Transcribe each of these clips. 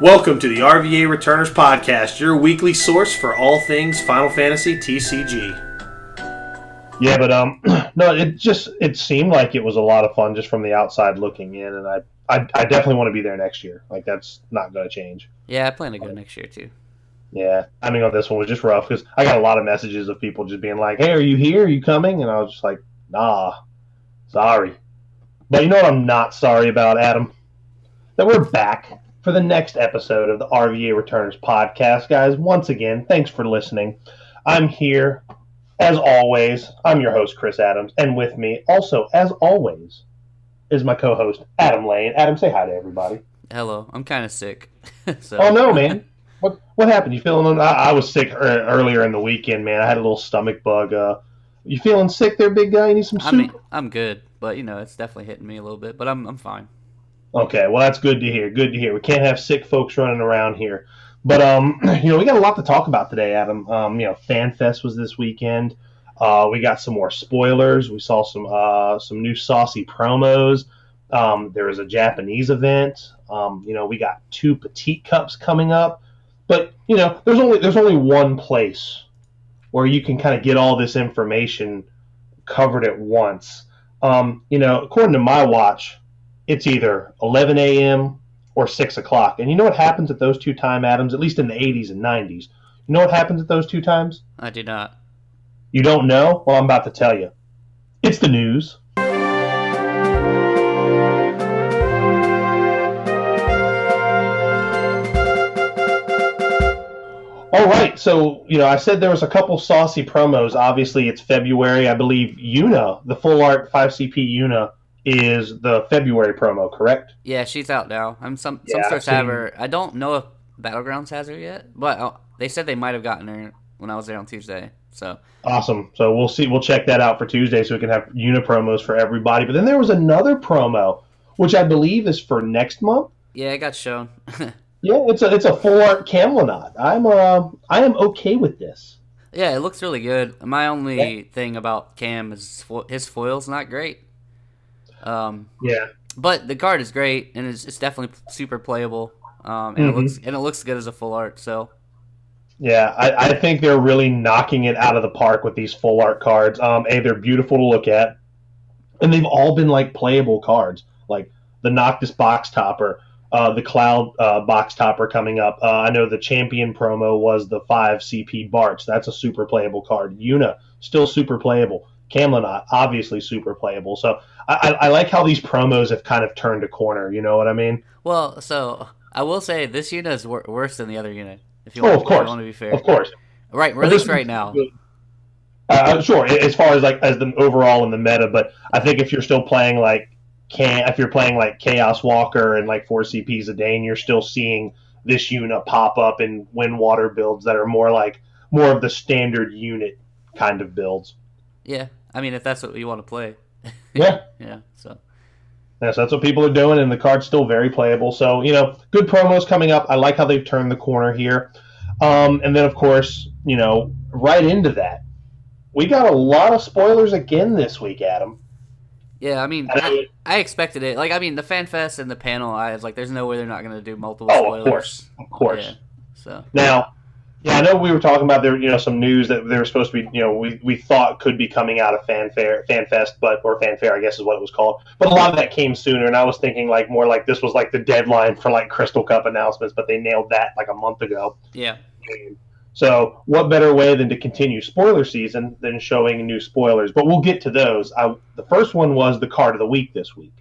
Welcome to the RVA Returners Podcast, your weekly source for all things Final Fantasy TCG. Yeah, but um, no, it just it seemed like it was a lot of fun just from the outside looking in, and I I, I definitely want to be there next year. Like that's not going to change. Yeah, I plan to go next year too. Yeah, timing on this one was just rough because I got a lot of messages of people just being like, "Hey, are you here? Are you coming?" And I was just like, "Nah, sorry." But you know what? I'm not sorry about, Adam. That we're back for the next episode of the RVA Returners podcast, guys. Once again, thanks for listening. I'm here, as always. I'm your host, Chris Adams, and with me, also as always, is my co-host Adam Lane. Adam, say hi to everybody. Hello, I'm kind of sick. so. Oh no, man. What what happened? You feeling? I, I was sick er, earlier in the weekend, man. I had a little stomach bug. Uh, you feeling sick there, big guy? You need some soup? I mean, I'm good, but you know, it's definitely hitting me a little bit. But I'm I'm fine. Okay, well that's good to hear. Good to hear. We can't have sick folks running around here. But um, you know, we got a lot to talk about today, Adam. Um, you know, FanFest was this weekend. Uh, we got some more spoilers. We saw some uh, some new saucy promos. Um, there was a Japanese event. Um, you know, we got two petite cups coming up. But you know, there's only there's only one place where you can kind of get all this information covered at once. Um, you know, according to my watch, it's either 11 a.m. or 6 o'clock. And you know what happens at those two time atoms, at least in the 80s and 90s? You know what happens at those two times? I do not. You don't know? Well, I'm about to tell you. It's the news. All right, so you know, I said there was a couple saucy promos. Obviously, it's February. I believe Yuna, the full art 5CP Yuna, is the February promo, correct? Yeah, she's out now. I'm some some yeah, stores have her. I don't know if Battlegrounds has her yet, but uh, they said they might have gotten her when I was there on Tuesday. So awesome. So we'll see. We'll check that out for Tuesday, so we can have Yuna promos for everybody. But then there was another promo, which I believe is for next month. Yeah, it got shown. yeah, it's a it's a full art Kam'lanaut. I'm uh I am okay with this. Yeah, it looks really good. My only yeah. thing about Cam is his foil's not great. Um, yeah. But the card is great, and it's, it's definitely super playable. Um, and mm-hmm. it looks and it looks good as a full art. So. Yeah, I, I, think they're really knocking it out of the park with these full art cards. Um, a, they're beautiful to look at, and they've all been like playable cards, like the Noctis box topper, uh, the Cloud uh, box topper coming up. Uh, I know the champion promo was the five CP Bartz. That's a super playable card. Yuna still super playable. Kam'lanaut obviously super playable. So I, I like how these promos have kind of turned a corner. You know what I mean? Well, so I will say this unit is wor- worse than the other unit. If you oh, want, of course, want to be fair, of course, right? Release right now. Uh, uh, sure, as far as like as the overall in the meta, but I think if you're still playing like can if you're playing like Chaos Walker and like four CPs a day, and you're still seeing this unit pop up in wind water builds that are more like more of the standard unit kind of builds. Yeah, I mean, if that's what you want to play. yeah. Yeah. So. Yes, that's what people are doing, and the card's still very playable. So, you know, good promos coming up. I like how they've turned the corner here. Um, and then, of course, you know, right into that, we got a lot of spoilers again this week, Adam. Yeah, I mean, I, I, expected it. Like, I mean, the fan fest and the panel, I was like, there's no way they're not going to do multiple oh, spoilers. of course, of course. Yeah, so now, yeah, I know we were talking about there, you know, some news that they were supposed to be, you know, we, we thought could be coming out of fanfare, fanfest, but or fanfare, I guess is what it was called. But a lot of that came sooner, and I was thinking like more like this was like the deadline for like Crystal Cup announcements, but they nailed that like a month ago. Yeah. So what better way than to continue spoiler season than showing new spoilers? But we'll get to those. I, the first one was the card of the week this week.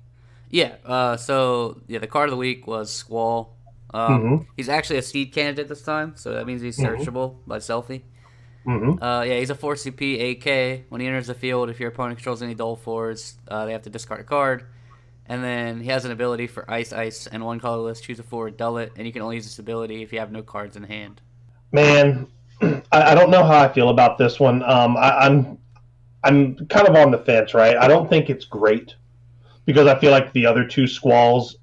Yeah. Uh, so yeah, the card of the week was Squall. Um, mm-hmm. He's actually a seed candidate this time, so that means he's mm-hmm. searchable mm-hmm. by Selphie. Mm-hmm. Uh, yeah, he's a 4 CP AK. When he enters the field, if your opponent controls any dull fours, uh, they have to discard a card. And then he has an ability for Ice Ice and one colorless, choose a four, dull it, and you can only use this ability if you have no cards in hand. Man, I, I don't know how I feel about this one. Um, I, I'm I'm kind of on the fence, right? I don't think it's great because I feel like the other two squalls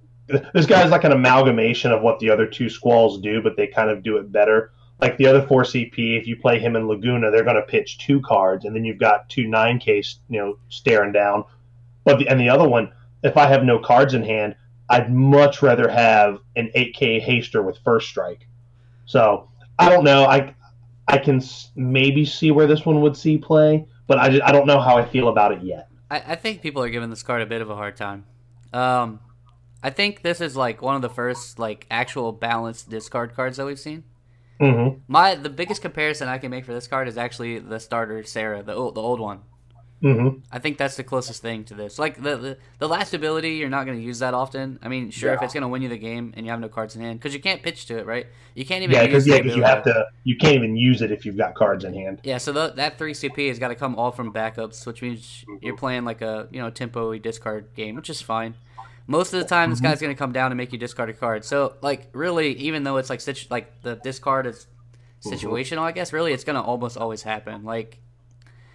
this guy's like an amalgamation of what the other two squalls do, but they kind of do it better. Like the other four CP, if you play him in Laguna, they're going to pitch two cards, and then you've got two nine K, you know, staring down. But the, and the other one, if I have no cards in hand, I'd much rather have an 8K Haster with first strike. So I don't know. I I can maybe see where this one would see play, but I just, I don't know how I feel about it yet. I, I think people are giving this card a bit of a hard time. Um, I think this is like one of the first like actual balanced discard cards that we've seen. Mm-hmm. My the biggest comparison I can make for this card is actually the starter Sarah, the old, the old one. Mm-hmm. I think that's the closest thing to this. Like the the, the last ability, you're not going to use that often. I mean, sure, Yeah. if it's going to win you the game and you have no cards in hand, because you can't pitch to it, right? You can't even Yeah, use because yeah, because you have to. You can't even use it if you've got cards in hand. Yeah, so the, that three CP has got to come all from backups, which means Mm-hmm. you're playing like a you know tempo discard game, which is fine. Most of the time, Mm-hmm. this guy's gonna come down and make you discard a card. So like really, even though it's like situ- like the discard is Mm-hmm. situational, I guess really it's gonna almost always happen. Like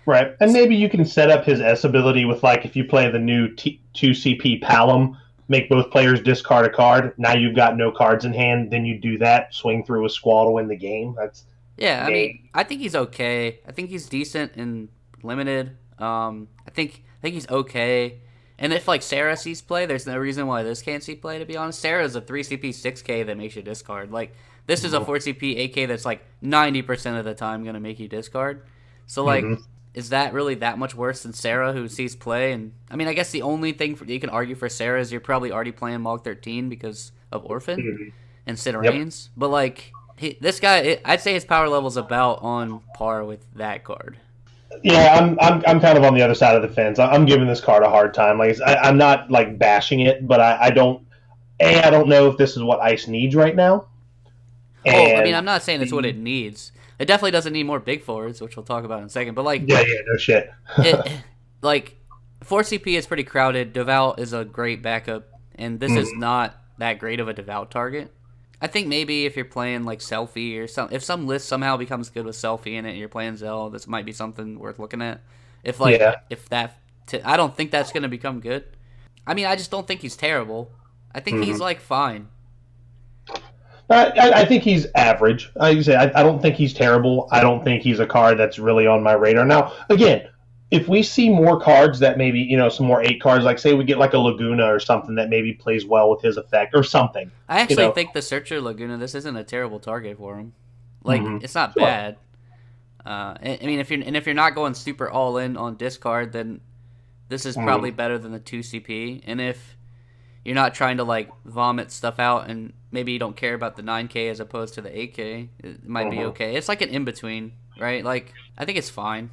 Right, and maybe you can set up his S ability with like if you play the new T- two CP Palom, make both players discard a card. Now you've got no cards in hand. Then you do that, swing through a squall to win the game. That's yeah, I mean I think he's okay. I think he's decent and limited. Um, I think I think he's okay. And if like Sarah sees play, there's no reason why this can't see play. To be honest, Sarah's a three CP six K that makes you discard. Like this is a four CP eight K that's like ninety percent of the time gonna make you discard. So like, Mhm. is that really that much worse than Sarah who sees play? And I mean, I guess the only thing for, you can argue for Sarah is you're probably already playing Mog thirteen because of Orphan Mhm. and Sid Yep. But like he, this guy, it, I'd say his power level's about on par with that card. Yeah. I'm I'm I'm kind of on the other side of the fence. I- I'm giving this card a hard time. Like I, I'm not like bashing it, but I, I don't. A, I don't know if this is what Ice needs right now. oh, I mean, I'm not saying it's what it needs. It definitely doesn't need more big forwards, which we'll talk about in a second. But like, yeah, yeah, no shit. it, like four CP is pretty crowded. Devout is a great backup, and this mm-hmm. is not that great of a devout target. I think maybe if you're playing like Selphie or some, if some list somehow becomes good with Selphie in it, and you're playing Zell, this might be something worth looking at. If like, Yeah. if that, t- I don't think that's gonna become good. I mean, I just don't think he's terrible. I think he's mm-hmm. like fine. I, I, I think he's average. Like I say, I, I don't think he's terrible. I don't think he's a card that's really on my radar. Now, again, if we see more cards that maybe, you know, some more eight cards, like say we get like a Laguna or something that maybe plays well with his effect or something. I actually know. think the Searcher Laguna. This isn't a terrible target for him. Like Mhm. it's not Sure. bad. Uh, I I mean, if you're and if you're not going super all in on discard, then this is Mhm. probably better than the two CP. And if you're not trying to like vomit stuff out, and maybe you don't care about the nine K as opposed to the eight K, it might be Mhm. okay. It's like an in between, right? Like I think it's fine.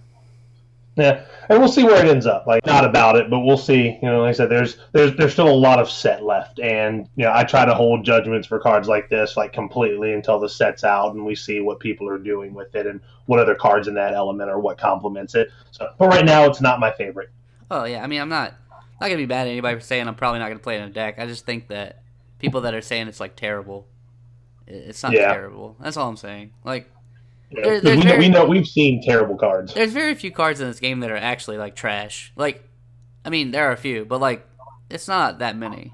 Yeah, and we'll see where it ends up. Like not about it, but we'll see. You know, like I said, there's there's there's still a lot of set left, and you know, I try to hold judgments for cards like this like completely until the set's out and we see what people are doing with it and what other cards in that element or what complements it. So, but right now, it's not my favorite. Oh yeah, I mean, I'm not not gonna be bad at anybody for saying I'm probably not gonna play it in a deck. I just think that people that are saying it's like terrible, it's not Yeah. terrible. That's all I'm saying. Like, You There- there's we, know, very- we know we've seen terrible cards. there's very few cards in this game that are actually like trash. Like, I mean, there are a few, but like, it's not that many.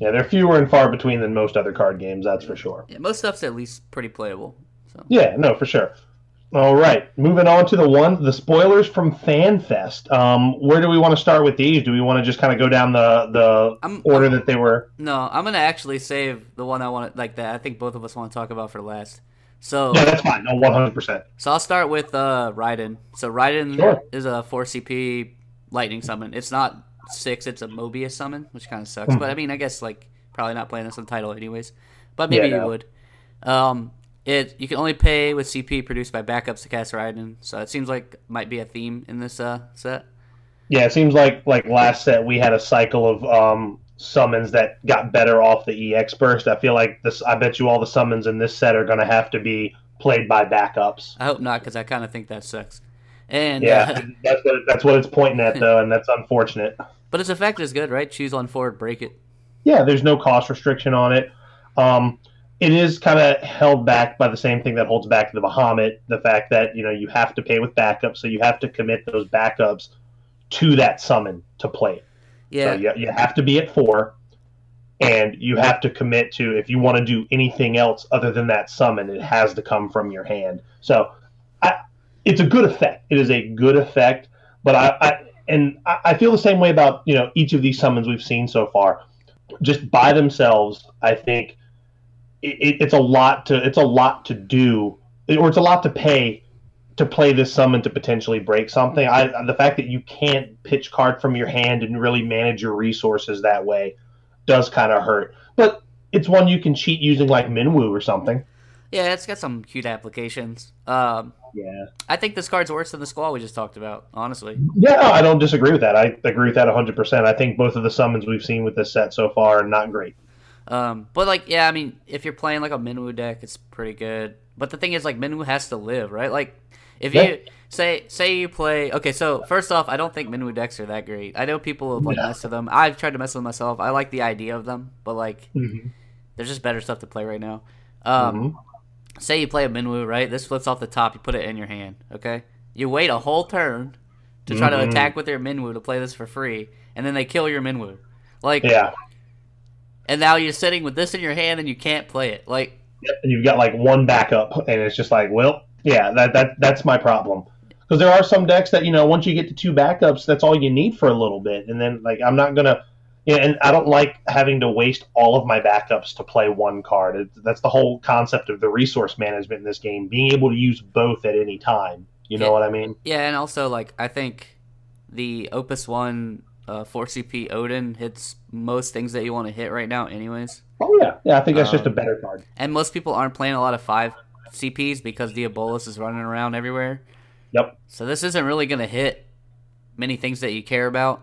Yeah, they're fewer and far between than most other card games. That's for sure. Yeah, most stuff's at least pretty playable. So Yeah, no, for sure. All right, moving on to the one, the spoilers from FanFest. Um, where do we want to start with these? Do we want to just kind of go down the the I'm- order I'm- that they were? no, I'm gonna actually save the one I want to like that. I think both of us want to talk about for last. So that's fine. No, one hundred percent. So I'll start with uh, Raiden. So Raiden Sure. is a 4 CP lightning summon. It's not six, it's a Mobius summon, which kind of sucks. But I mean, I guess like probably not playing this on title anyways. But maybe Yeah, you no. would. Um, it you can only pay with CP produced by backups to cast Raiden. So it seems like might be a theme in this uh, set. Yeah, it seems like like last set we had a cycle of um, summons that got better off the EX burst. I feel like this. I bet you all the summons in this set are going to have to be played by backups. I hope not, because I kind of think that sucks. And Yeah, uh, that's what that's what it's pointing at though, and that's unfortunate. but its effect is good, right? Choose on forward, break it. Yeah, there's no cost restriction on it. Um, it is kind of held back by the same thing that holds back the Bahamut, the fact that you know you have to pay with backups, so you have to commit those backups to that summon to play it. Yeah, So you, you have to be at four, and you have to commit to if you want to do anything else other than that summon, it has to come from your hand. So, I, it's a good effect. It is a good effect, but I, I and I, feel the same way about you know each of these summons we've seen so far. just by themselves, I think it, it's a lot to it's a lot to do, or it's a lot to pay to play this summon to potentially break something. I the fact that you can't pitch card from your hand and really manage your resources that way does kind of hurt. But it's one you can cheat using like Minwu or something. Yeah, it's got some cute applications. Um, Yeah. I think this card's worse than the squall we just talked about. Honestly, Yeah, no, I don't disagree with that. I agree with that 100%. I think both of the summons we've seen with this set so far are not great. um, but like, yeah, I mean, if you're playing like a Minwu deck, it's pretty good. But the thing is, like, Minwu has to live, right? Like, if Yeah. you say say you play, okay, so first off, I don't think Minwu decks are that great. I know people have like messed with them. I've tried to mess with them myself. I like the idea of them, but like, Mm-hmm. there's just better stuff to play right now. Um, say you play a Minwu, right? This flips off the top. You put it in your hand. Okay. You wait a whole turn to try to Mhm. attack with your Minwu to play this for free, and then they kill your Minwu. Like, Yeah. and now you're sitting with this in your hand and you can't play it. Like, you've got like one backup, and it's just like, well, yeah, that that that's my problem. Because there are some decks that you know, once you get to two backups, that's all you need for a little bit, and then like I'm not gonna, yeah, and I don't like having to waste all of my backups to play one card. It, that's the whole concept of the resource management in this game, being able to use both at any time. You know Yeah. what I mean? yeah, and also like I think the Opus One uh, 4CP Odin hits most things that you want to hit right now, anyways. Oh yeah, yeah. I think that's just a Um, better card. And most people aren't playing a lot of five CPs because the Diabolos is running around everywhere. Yep. So this isn't really going to hit many things that you care about.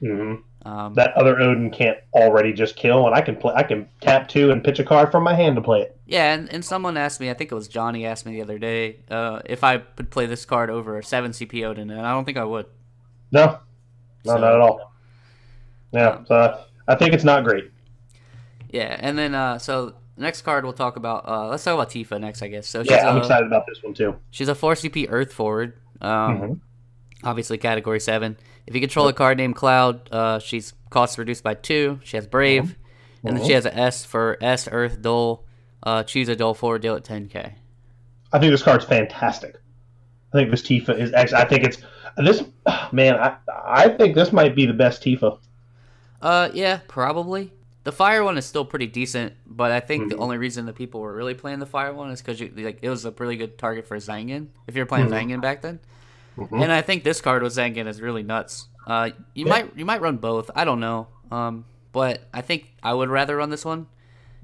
hmm Um, That other Odin can't already just kill, and I can play. I can tap two and pitch a card from my hand to play it. yeah, and, and someone asked me, I think it was Johnny asked me the other day, uh, if I would play this card over a 7 CP Odin, and I don't think I would. No, no, So- not at all. Yeah, so I think it's not great. Yeah, and then uh, so next card we'll talk about. Uh, let's talk about Tifa next, I guess. So she's Yeah, I'm a, excited about this one too. She's a 4 CP Earth forward. Um, Mhm. Obviously, category 7. If you control a card named Cloud, uh, she's cost reduced by 2. She has Brave. And then she has a S for S, Earth, Dole. Uh, choose a Dole forward, deal at 10k. I think this card's fantastic. I think this Tifa is. I think it's this. Man, I I think this might be the best Tifa. Uh, yeah, probably. The fire one is still pretty decent, but I think the Mhm. only reason that people were really playing the fire one is because like it was a really good target for Zangan. If you were playing Mhm. Zangan back then, Mhm. and I think this card with Zangan is really nuts. Uh, you Yeah. might you might run both. I don't know. Um, but I think I would rather run this one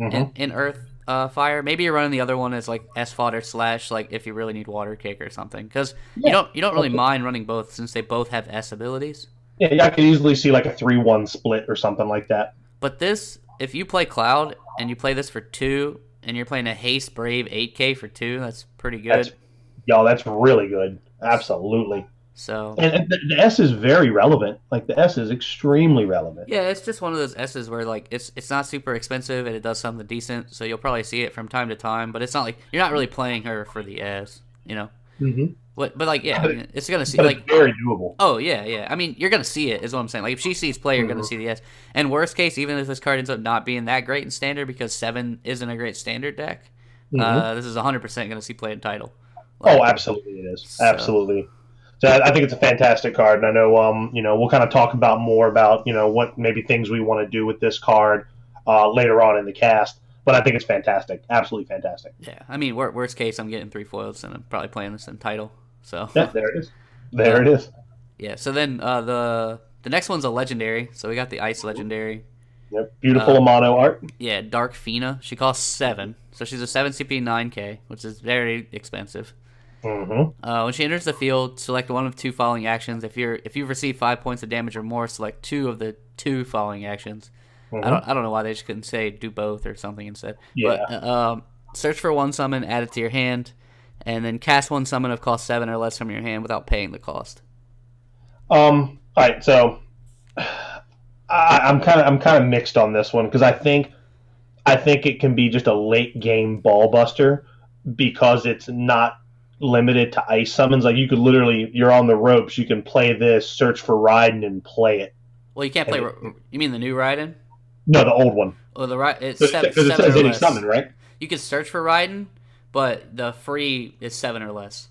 Mhm. in, in Earth uh, Fire. Maybe you're running the other one as like S fodder slash like if you really need Water Kick or something because Yeah. you don't you don't really Okay. mind running both since they both have S abilities. Yeah, yeah, I could easily see like a three-one split or something like that. But this, if you play Cloud and you play this for two, and you're playing a Haste Brave 8K for two, that's pretty good. That's, yo, that's really good. Absolutely. so And, the, the S is very relevant. Like the S is extremely relevant. yeah, it's just one of those S's where like it's it's not super expensive and it does something decent, so you'll probably see it from time to time. But it's not like you're not really playing her for the S, you know. hmm What? But like yeah, I mean, it's gonna see like very doable. Oh yeah, yeah. I mean, you're gonna see it, is what I'm saying. Like if she sees play, you're gonna Mhm. see the S. And worst case, even if this card ends up not being that great in standard because seven isn't a great standard deck, Mhm. uh, this is 100 percent gonna see play in title. Oh, absolutely, it is. So- Absolutely. So I I think it's a fantastic card, and I know, um, you know, we'll kind of talk about more about, you know, what maybe things we want to do with this card uh, later on in the cast. But I think it's fantastic, absolutely fantastic. Yeah, I mean, worst case, I'm getting three foils and I'm probably playing this in title. So Yeah, there it is. There it is. yeah. So then uh, the the next one's a legendary. So we got the ice legendary. Yep. Beautiful Uh, Amano art. Yeah, Dark Fina. She costs seven, so she's a seven CP 9K, which is very expensive. Mm-hmm. Uh, when she enters the field, select one of two following actions. If you're if you've received five points of damage or more, select two of the two following actions. Mm-hmm. I don't I don't know why they just couldn't say do both or something instead. Yeah. But uh, um, search for one summon, add it to your hand, and then cast one summon of cost seven or less from your hand without paying the cost. Um. All right. So I, I'm kind of I'm kind of mixed on this one because I think I think it can be just a late game ball buster because it's not limited to ice summons. Like you could literally you're on the ropes. You can play this, search for Raiden, and play it. Well, you can't play. And You mean the new Raiden? No, the old one. Oh, the right. It's Because seven, it says any summon, right? You can search for Raiden, but the free is seven or less.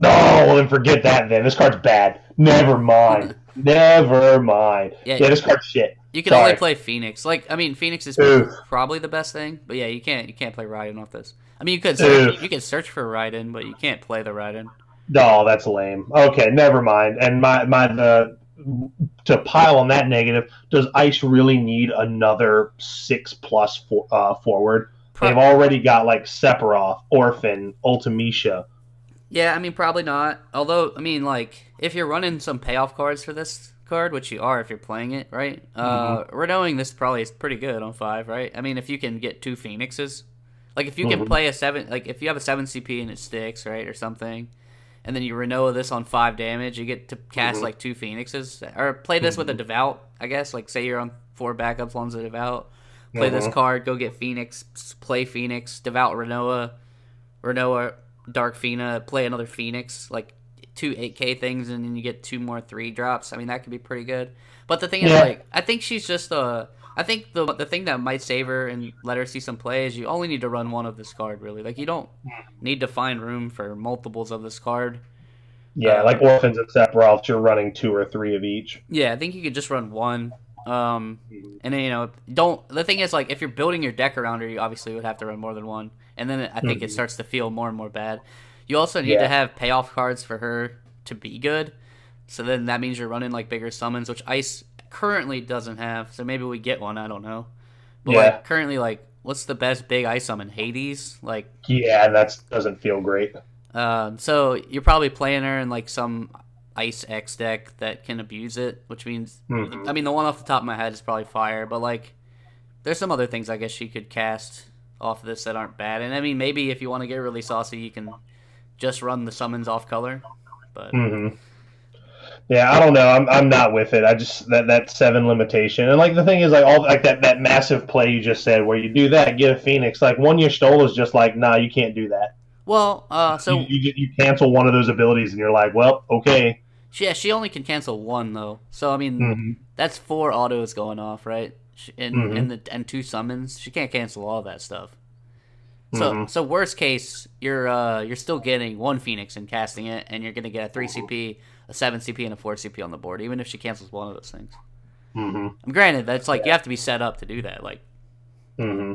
No, well then forget that. Then this card's bad. Never mind. Never mind. Yeah. Yeah, this card's shit. You can Sorry. only play Phoenix. Like I mean, Phoenix is Oof. probably the best thing, but yeah, you can't you can't play Raiden off this. I mean, you could search, you could search for Raiden, but you can't play the Raiden. No, that's lame. Okay, never mind. And my my the to pile on that negative, does Ice really need another six plus for, uh, forward? Pro- They've already got like Sephiroth, Orphan, Ultimecia. Yeah, I mean probably not. Although I mean like if you're running some payoff cards for this card, which you are if you're playing it, right? Uh Renowing this probably is pretty good on five, right? I mean if you can get two phoenixes. Like if you can Mhm. play a seven like if you have a seven CP and it sticks, right, or something, and then you Rinoa this on five damage, you get to cast Mhm. like two phoenixes. Or play this with a devout, I guess. Like say you're on four backups, one's a devout. Play this Mhm. card, go get Phoenix, play Phoenix, devout Rinoa, Rinoa, Dark Fina, play another Phoenix, like two 8k things, and then you get two more three drops. I mean, that could be pretty good. But the thing is, like, I think she's just uh I think the the thing that might save her and let her see some play is you only need to run one of this card, really. Like, you don't need to find room for multiples of this card. Yeah, Uh, like Orphans and Sephiroth, you're running two or three of each. Yeah, I think you could just run one. Um, and then you know, don't. The thing is, like, if you're building your deck around her, you obviously would have to run more than one. And then I think it Mhm. starts to feel more and more bad. You also need Yeah. to have payoff cards for her to be good. So then that means you're running like bigger summons, which Ice currently doesn't have. So maybe we get one. I don't know. But Yeah. like currently, like, what's the best big Ice summon? Hades. Like, Yeah, that doesn't feel great. um, so you're probably playing her in like some Ice X deck that can abuse it, which means Mhm. I mean the one off the top of my head is probably fire, but like there's some other things I guess she could cast off this that aren't bad. And I mean maybe if you want to get really saucy, you can just run the summons off color. But hmm Yeah, I don't know. I'm, I'm not with it. I just that that seven limitation and like the thing is like all like that that massive play you just said where you do that get a phoenix like one year stole is just like nah you can't do that. well, uh, so you, you you cancel one of those abilities and you're like well okay. Yeah, she only can cancel one though. So I mean hmm that's four autos going off, right? She- And Mhm. and the and two summons. She can't cancel all that stuff. So Mhm. so worst case, you're uh you're still getting one phoenix and casting it, and you're gonna get a three CP, a seven CP, and a four CP on the board, even if she cancels one of those things. hmm I'm granted that's like you have to be set up to do that. Like hmm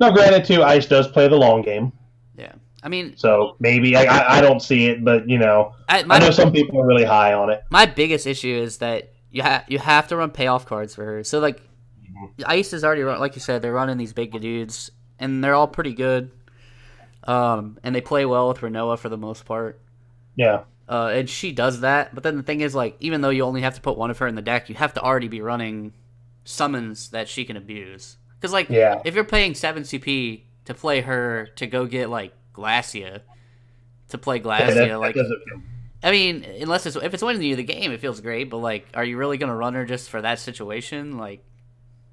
Now, granted, too, Ice does play the long game, yeah, I mean so maybe I, I, I don't see it, but you know, I, I know some people are really high on it. my biggest issue is that you have you have to run payoff cards for her. So like, Ice is already run, like you said, they're running these big dudes, and they're all pretty good. Um, and they play well with Rinoa for the most part. Yeah, Uh, and she does that, but then the thing is, like, even though you only have to put one of her in the deck, you have to already be running summons that she can abuse. Because, like, Yeah. if you're paying seven CP to play her to go get like Glacia, to play Glacia, that- that like, doesn't feel- I mean, unless it's if it's winning you the game, it feels great. But like, are you really gonna run her just for that situation? Like,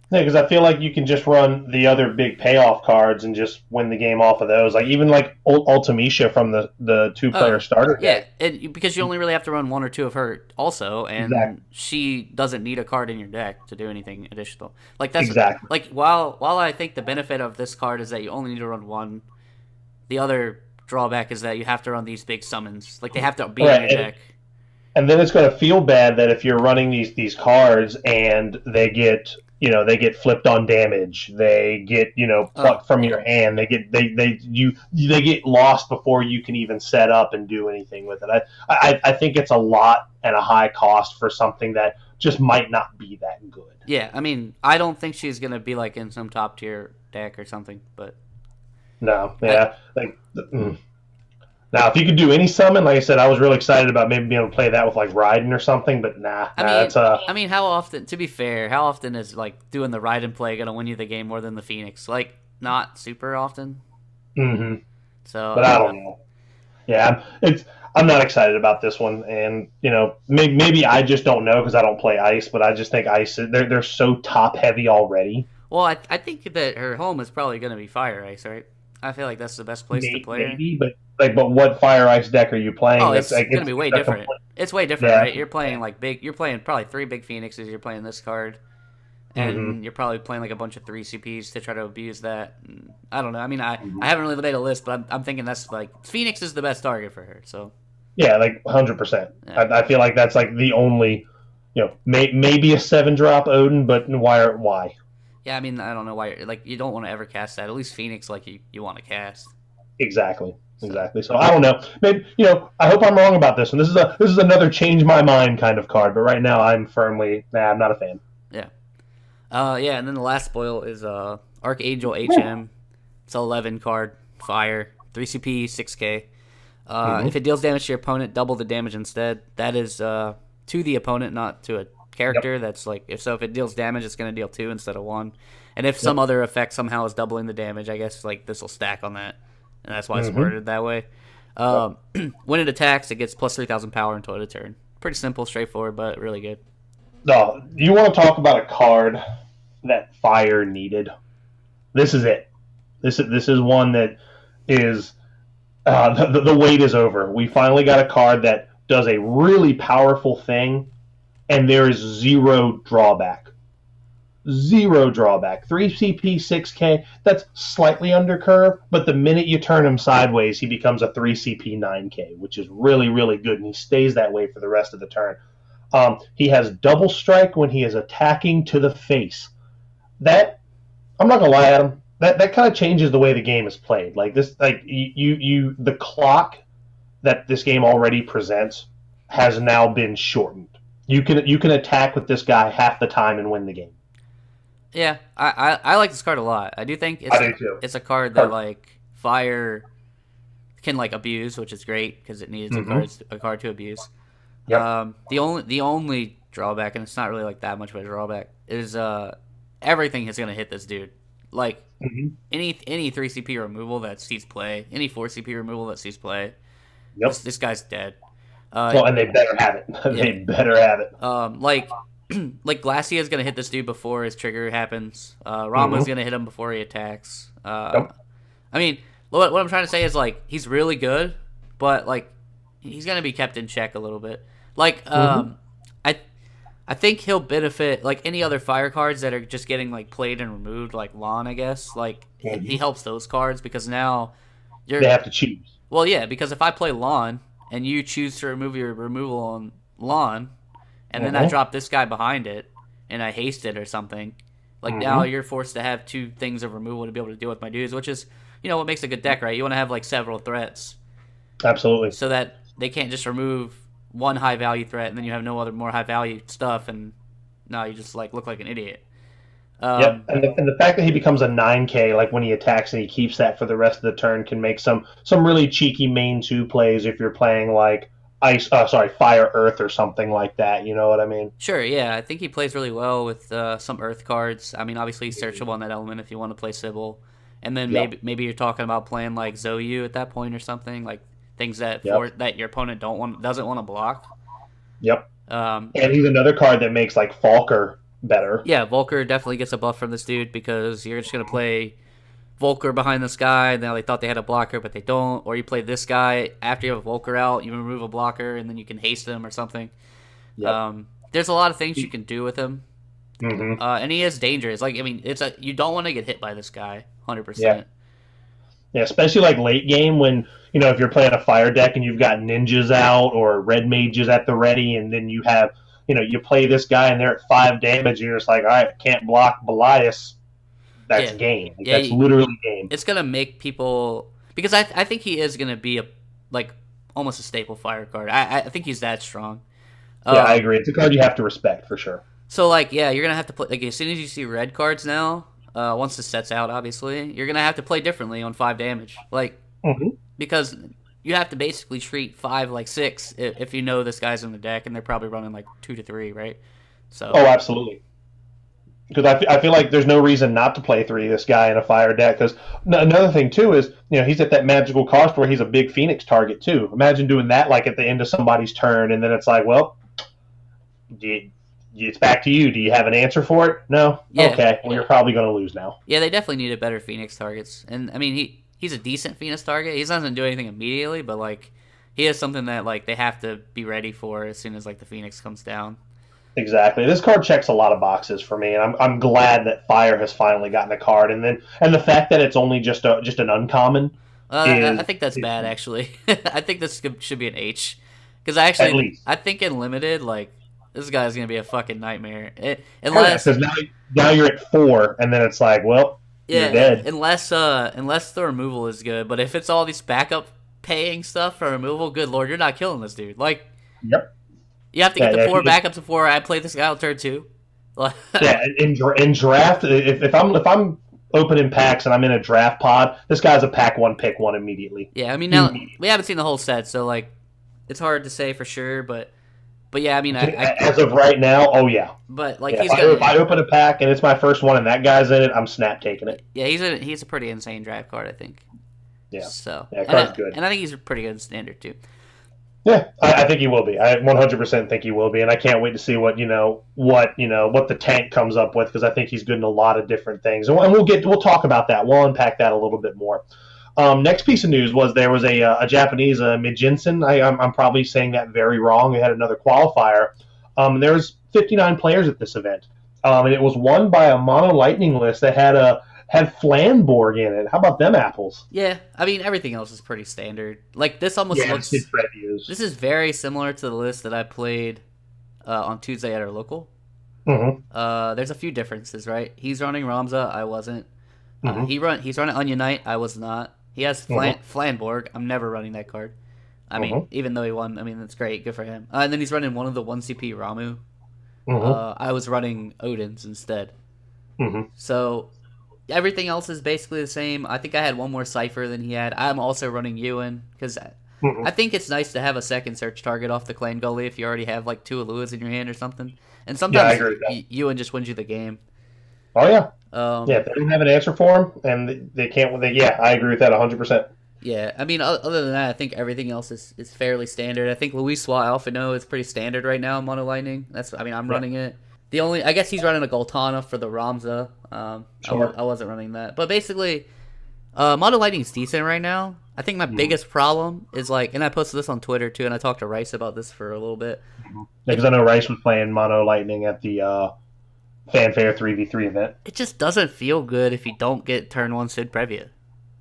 Yeah, because I feel like you can just run the other big payoff cards and just win the game off of those. Like even like Ul- Ultimecia from the the two oh, player Oh, starter. yeah, and because you only really have to run one or two of her also, and Exactly. she doesn't need a card in your deck to do anything additional. Like that's Exactly. like while while I think the benefit of this card is that you only need to run one, the other drawback is that you have to run these big summons. Like they have to be in your deck. And then it's going to feel bad that if you're running these these cards and they get you know they get flipped on damage, they get you know plucked oh. from your hand, they get they they you they get lost before you can even set up and do anything with it. I I, I think it's a lot and a high cost for something that just might not be that good. Yeah, I mean, I don't think she's gonna be like in some top tier deck or something, but No, yeah. Like, mm. now, if you could do any summon, like I said, I was really excited about maybe being able to play that with like Raiden or something. But nah, I nah, mean- that's uh, I mean, how often? To be fair, how often is like doing the Raiden play gonna win you the game more than the Phoenix? Like, not super often. hmm So, but I don't know. Yeah, I'm- it's I'm not excited about this one, and you know, maybe, maybe I just don't know because I don't play Ice, but I just think Ice they're they're so top heavy already. Well, I, I think that her home is probably gonna be Fire Ice, right? I feel like that's the best place Maybe, to play maybe, but like, but what Fire Ice deck are you playing? Oh, it's like, gonna be way different. complete- It's way different, Yeah. right? You're playing like big. You're playing probably three big Phoenixes. You're playing this card, and Mm-hmm. you're probably playing like a bunch of three CPs to try to abuse that. I don't know. I mean, I, Mm-hmm. I haven't really made a list, but I'm, I'm thinking that's like Phoenix is the best target for her. So Yeah, like hundred percent. I, I feel like that's like the only, you know, may, maybe a seven drop Odin, but why? Why? Yeah, I mean, I don't know why. Like, you don't want to ever cast that. At least Phoenix, like, you, you want to cast. Exactly. Exactly. So I don't know. Maybe you know. I hope I'm wrong about this one. This is a this is another change my mind kind of card. But right now, I'm firmly nah. I'm not a fan. Yeah. Uh, yeah, and then the last spoil is uh Archangel HM. It's a 11 card fire, 3 CP, 6K. Uh, Mhm. If it deals damage to your opponent, double the damage instead. That is uh to the opponent, not to a character. That's like if so, if it deals damage, it's going to deal two instead of one. And if some other effect somehow is doubling the damage, I guess like this will stack on that, and that's why it's Mhm. worded that way. Um, when it attacks, it gets plus 3,000 power until it turn. Pretty simple, straightforward, but really good. No, you want to talk about a card that fire needed? This is it. This is this is one that is uh, the, the wait is over. We finally got a card that does a really powerful thing, and there is zero drawback. Zero drawback. Three CP, six K. That's slightly under curve, but the minute you turn him sideways, he becomes a three CP, nine K, which is really really good, and he stays that way for the rest of the turn. Um, he has double strike when he is attacking to the face. That I'm not gonna lie, Adam. That that kind of changes the way the game is played. Like this, like you, you the clock that this game already presents has now been shortened. You can you can attack with this guy half the time and win the game. Yeah, I, I, I like this card a lot. I do think it's do too. it's a card that like fire can like abuse, which is great because it needs Mhm. a card a card to abuse. Yep. Um, the only the only drawback, and it's not really like that much of a drawback, is uh everything is gonna hit this dude. Like Mhm. any any three CP removal that sees play, any four CP removal that sees play, Yep. this, this guy's dead. Uh, Well, and they better have it. they better have it. um, like like Glacia is gonna hit this dude before his trigger happens. Uh, Ramuh's Mhm. gonna hit him before he attacks. Uh, Yep. I mean, what, what I'm trying to say is like he's really good, but like he's gonna be kept in check a little bit. Like um, I I think he'll benefit like any other fire cards that are just getting like played and removed, like Lann, I guess. Like Mhm. he helps those cards because now you're They have to choose. well, yeah, because if I play Lann and you choose to remove your removal on Lann, and then I Mhm. drop this guy behind it and I haste it or something, like now Mhm. you're forced to have two things of removal to be able to deal with my dudes, which is you know what makes a good deck, right? You want to have like several threats Absolutely. so that they can't just remove one high value threat and then you have no other more high value stuff, and now you just like look like an idiot. Um, yep. And the, and the fact that he becomes a 9K, like when he attacks and he keeps that for the rest of the turn, can make some some really cheeky main two plays if you're playing like ice. Uh, sorry, fire earth or something like that. You know what I mean? Sure, yeah. I think he plays really well with uh, some Earth cards. I mean, obviously he's searchable on that element if you want to play Sybil, and then Yeah. maybe maybe you're talking about playing like Zoyu at that point or something like things that Yep. for, that your opponent don't want doesn't want to block. Yep. Um, And he's another card that makes like Volker better. yeah, Volker definitely gets a buff from this dude because you're just gonna play Volker behind this guy. Now they thought they had a blocker, but they don't. Or you play this guy after you have a Volker out, you remove a blocker, and then you can haste him or something. Yep. Um, there's a lot of things you can do with him. hmm Uh, and he is dangerous. Like I mean, it's a you don't want to get hit by this guy, hundred Yeah. percent. Yeah, especially like late game when you know if you're playing a fire deck and you've got ninjas out or red mages at the ready, and then you have you know you play this guy and they're at five damage, and you're just like, all right, can't block Belias. That's Yeah. game. Like, Yeah, that's you- literally game. It's gonna make people because I I think he is gonna be a like almost a staple fire card. I I think he's that strong. yeah, I Um, agree. It's a card you have to respect for sure. So like yeah, you're gonna have to play like as soon as you see red cards now. Uh, once the set's out, obviously, you're gonna have to play differently on five damage. Like Mhm. because you have to basically treat five like six if, if you know this guy's in the deck, and they're probably running like two to three, right? So Oh, absolutely. Because I, I feel like there's no reason not to play three this guy in a fire deck. Because another thing too is you know he's at that magical cost where he's a big phoenix target too. Imagine doing that like at the end of somebody's turn, and then it's like, well, do you, it's back to you. Do you have an answer for it? No. Yeah. Okay. Well, you're probably going to lose now. Yeah, they definitely needed better Phoenix targets. And I mean, he he's a decent Phoenix target. He doesn't do anything immediately, but like he is something that like they have to be ready for as soon as like the Phoenix comes down. Exactly. This card checks a lot of boxes for me, and I'm, I'm glad that Fire has finally gotten a card, and then and the fact that it's only just a just an uncommon. Uh, I, Is- I think that's bad, actually. I think this should be an H. Because I actually. I think in limited, like this guy's gonna be a fucking nightmare. It, Unless unless, now, now you're at four, and then it's like, well, yeah, unless uh, unless the removal is good. But if it's all these backup paying stuff for removal, good lord, you're not killing this dude. Like Yep. you have to Yeah, get yeah, the four if you- backups before I play this guy on turn two. Yeah. In, in draft, if, if I'm if I'm opening packs and I'm in a draft pod, this guy's a pack one, pick one immediately. Yeah, I mean now we haven't seen the whole set, so like it's hard to say for sure, but but yeah, I mean I, I As of right now, oh yeah. but like Yeah, he's if, I, if I open a pack and it's my first one and that guy's in it, I'm snap taking it. yeah he's a he's a pretty insane draft card, I think. Yeah. So Yeah, and card's I, good. and I think he's a pretty good standard too. Yeah, I, I think he will be. I 100% think he will be, and I can't wait to see what you know, what you know, what the tank comes up with because I think he's good in a lot of different things, and we'll get we'll talk about that. We'll unpack that a little bit more. Um, next piece of news was there was a, uh, a Japanese uh, Mijinsen. I, I'm, I'm probably saying that very wrong. They had another qualifier. Um, there's 59 players at this event, um, and it was won by a mono lightning list that had a had Flanborg in it. How about them apples? Yeah, I mean everything else is pretty standard. Like this almost looks Sid Previa. this is very similar to the list that I played uh, on Tuesday at our local. hmm Uh, there's a few differences, right? He's running Ramza, I wasn't. Uh, Mhm. he run he's running Onion Knight, I was not. He has Flan- Flanborg. I'm never running that card. I mean, Mhm. even though he won, I mean that's great, good for him. Uh, and then he's running one of the one CP Ramuh. hmm Uh, I was running Odin's instead. So everything else is basically the same. I think I had one more cipher than he had. I'm also running Ewan because. I think it's nice to have a second search target off the Clan Gully if you already have like two Aluas in your hand or something. And sometimes that. Ewan just wins you the game. Oh yeah, Um, yeah. They don't have an answer for him, and they- they can't. They, yeah, I agree with that 100. percent Yeah, I mean, other than that, I think everything else is, is fairly standard. I think Luis Alphino is pretty standard right now in Mono Lightning. That's, I mean, I'm Yeah. running it. The only, I guess he's running a Goltana for the Ramza. Um, I, Sure. I wasn't running that, but basically, uh, Mono Lightning's decent right now. I think my Mhm. biggest problem is like, and I posted this on Twitter too, and I talked to Rice about this for a little bit. Because I know Rice was playing Mono Lightning at the uh, Fanfare 3v3 event. It just doesn't feel good if you don't get turn one Sid Previa.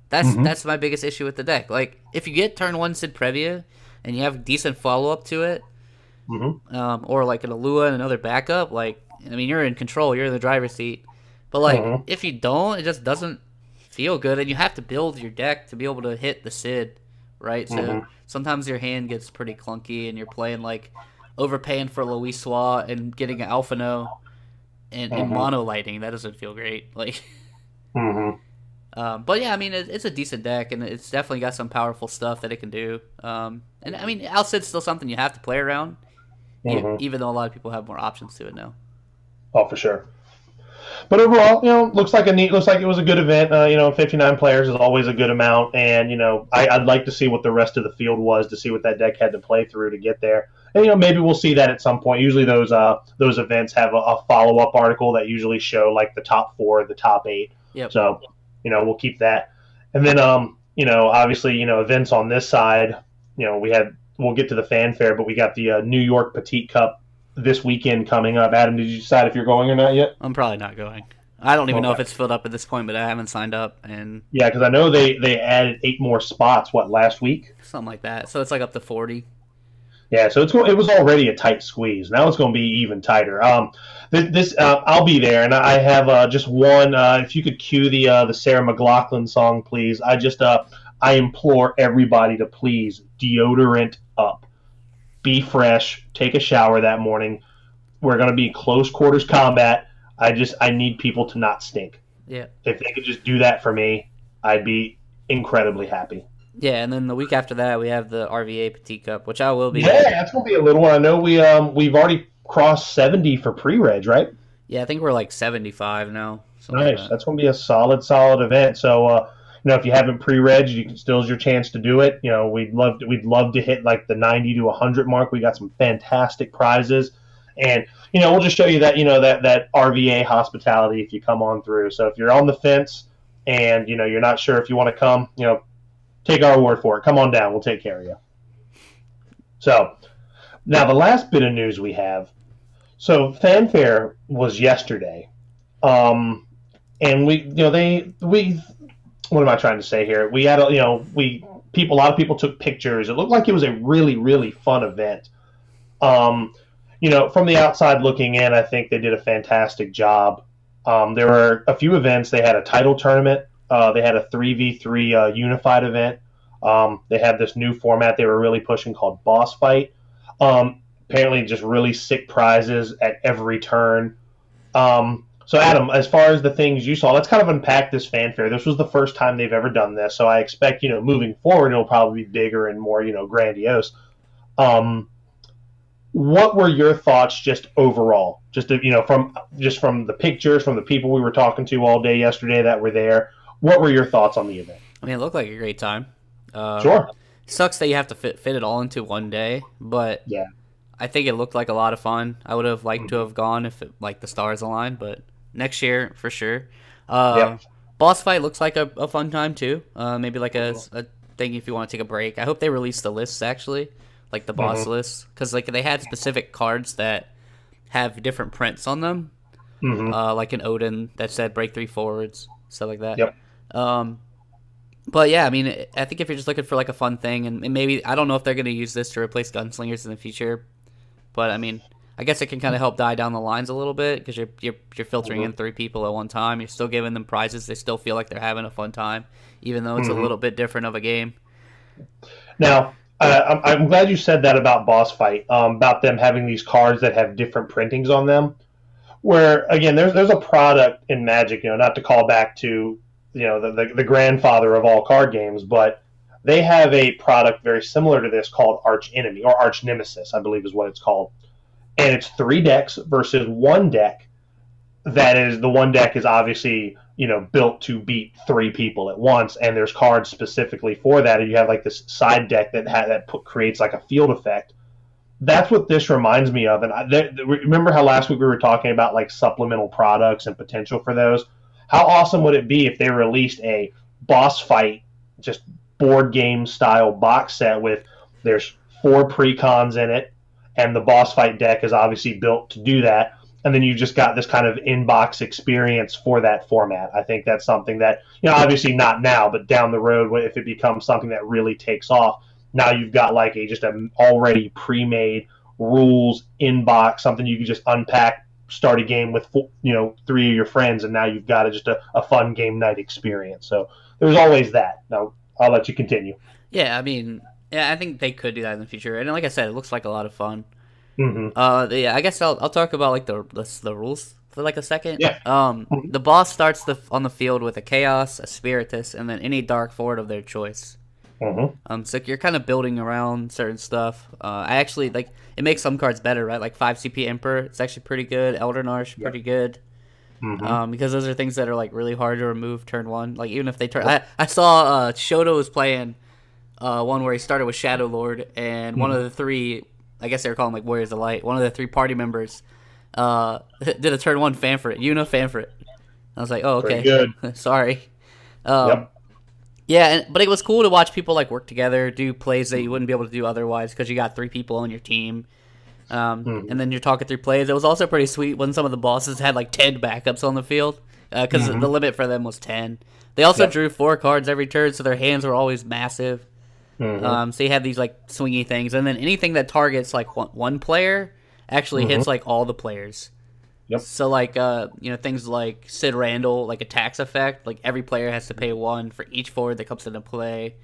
That's Mhm. that's my biggest issue with the deck. Like, if you get turn one Sid Previa and you have decent follow up to it, hmm um, or like an Alua and another backup, like I mean, you're in control, you're in the driver's seat. But like, Mhm. if you don't, it just doesn't feel good, and you have to build your deck to be able to hit the Sid, right? So Mhm. sometimes your hand gets pretty clunky, and you're playing like overpaying for Luiswa and getting an Alphino and, and Mhm. mono lighting. That doesn't feel great. Like, hmm um, but yeah, I mean, it, it's a decent deck, and it's definitely got some powerful stuff that it can do. Um, and I mean, Alcid's still something you have to play around, e- Mhm. even though a lot of people have more options to it now. Oh, for sure. But overall, you know, looks like a neat, looks like it was a good event. Uh, you know, 59 players is always a good amount, and you know, I, I'd like to see what the rest of the field was to see what that deck had to play through to get there. And you know, maybe we'll see that at some point. Usually, those uh those events have a, a follow up article that usually show like the top four, the top eight. Yep. So, you know, we'll keep that. And then, um, you know, obviously, you know, events on this side. You know, we had we'll get to the fanfare, but we got the uh, New York Petite Cup this weekend coming up. Adam, did you decide if you're going or not yet? I'm probably not going. I don't even know if it's filled up at this point, but I haven't signed up and Yeah, because I know they they added eight more spots. What last week? something like that. So it's like up to 40. Yeah, so it's. It was already a tight squeeze. Now it's going to be even tighter. Um, this, this uh, I'll be there, and I have uh, just one. Uh, if you could cue the uh, the Sarah McLachlan song, please. I just uh, I implore everybody to please deodorant up, be fresh, take a shower that morning. We're going to be close quarters combat. I just I need people to not stink. Yeah. If they could just do that for me, I'd be incredibly happy. Yeah, and then the week after that, we have the RVA Petite Cup, which I will be. Yeah, that's gonna be a little one. I know we um we've already crossed seventy for pre-reg, right? Yeah, I think we're like 75 now. something like Nice. that. That's gonna be a solid, solid event. So uh, you know, if you haven't pre-reg, you can still is your chance to do it. You know, we'd love to, we'd love to hit like the ninety to hundred mark. We got some fantastic prizes, and you know, we'll just show you that you know that that RVA hospitality if you come on through. So if you're on the fence and you know you're not sure if you want to come, you know, take our word for it. Come on down. We'll take care of you. So now the last bit of news we have. So fanfare was yesterday, um, and we, you know, they we. What am I trying to say here? We had, a, you know, we people, a lot of people took pictures. It looked like it was a really, really fun event. Um, you know, from the outside looking in, I think they did a fantastic job. Um, there were a few events. They had a title tournament. Uh, they had a three v three uh, unified event. Um, they had this new format they were really pushing called Boss Fight. Um, apparently, just really sick prizes at every turn. Um, so, Adam, as far as the things you saw, let's kind of unpack this fanfare. This was the first time they've ever done this, so I expect you know moving forward it'll probably be bigger and more you know grandiose. Um, what were your thoughts just overall? Just you know from just from the pictures, from the people we were talking to all day yesterday that were there. What were your thoughts on the event? I mean, it looked like a great time. Uh, Sure. Sucks that you have to fit fit it all into one day, but Yeah. I think it looked like a lot of fun. I would have liked to have gone if it, like the stars aligned, but next year for sure. Uh, Yep. Boss fight looks like a, a fun time too. Uh, maybe like a, a thing if you want to take a break. I hope they release the lists actually, like the boss Mhm. lists, because like they had specific cards that have different prints on them, hmm uh, like an Odin that said break three forwards, stuff like that. Yep. Um, but yeah, I mean, I think if you're just looking for like a fun thing, and and maybe I don't know if they're going to use this to replace gunslingers in the future, but I mean, I guess it can kind of help die down the lines a little bit because you're you're you're filtering Mhm. in three people at one time. You're still giving them prizes. They still feel like they're having a fun time, even though it's Mhm. a little bit different of a game. Now, uh, I'm, I'm glad you said that about Boss Fight, um, about them having these cards that have different printings on them. Where again, there's there's a product in Magic, you know, not to call back to you know the, the, the grandfather of all card games, but they have a product very similar to this called Arch Enemy or Arch Nemesis, I believe is what it's called, and it's three decks versus one deck. That is the one deck is obviously you know built to beat three people at once, and there's cards specifically for that, and you have like this side deck that ha- that put, creates like a field effect. That's what this reminds me of, and I, th- remember how last week we were talking about like supplemental products and potential for those. How awesome would it be if they released a boss fight, just board game style box set with there's four precons in it, and the boss fight deck is obviously built to do that and then you just got this kind of inbox experience for that format. I think that's something that you know, obviously not now, but down the road, if it becomes something that really takes off, now you've got like a just an already pre-made rules inbox, something you can just unpack, start a game with you know three of your friends, and now you've got a, just a, a fun game night experience. So there's always that. Now I'll let you continue. Yeah, I mean, yeah, I think they could do that in the future, and like I said, it looks like a lot of fun. hmm Uh, yeah, I guess I'll I'll talk about like the the, the rules for like a second. Yeah. Um, Mhm. the boss starts the on the field with a chaos, a spiritus, and then any dark forward of their choice. Hmm Um, so you're kind of building around certain stuff. Uh, I actually like it makes some cards better, right? Like five CP Emperor, it's actually pretty good. Elder Narsh, pretty good. hmm Um, because those are things that are like really hard to remove turn one. Like even if they turn, I, I saw uh Shoto was playing uh one where he started with Shadow Lord, and one of the three, I guess they were calling like Warriors of Light. One of the three party members, uh, did a turn one Famfrit, Yuna it. I was like, oh okay, sorry. Um, Yep. Yeah, and, but it was cool to watch people like work together, do plays that you wouldn't be able to do otherwise because you got three people on your team. Um, Mhm. And then you're talking through plays. It was also pretty sweet when some of the bosses had like 10 backups on the field because Mhm. the limit for them was 10. They also Yep. drew four cards every turn, so their hands were always massive. Mhm. Um, so you had these like swingy things, and then anything that targets like one, one player actually hits like all the players. Yep. So like uh you know things like Sid Randall like a tax effect like every player has to pay one for each forward that comes into play.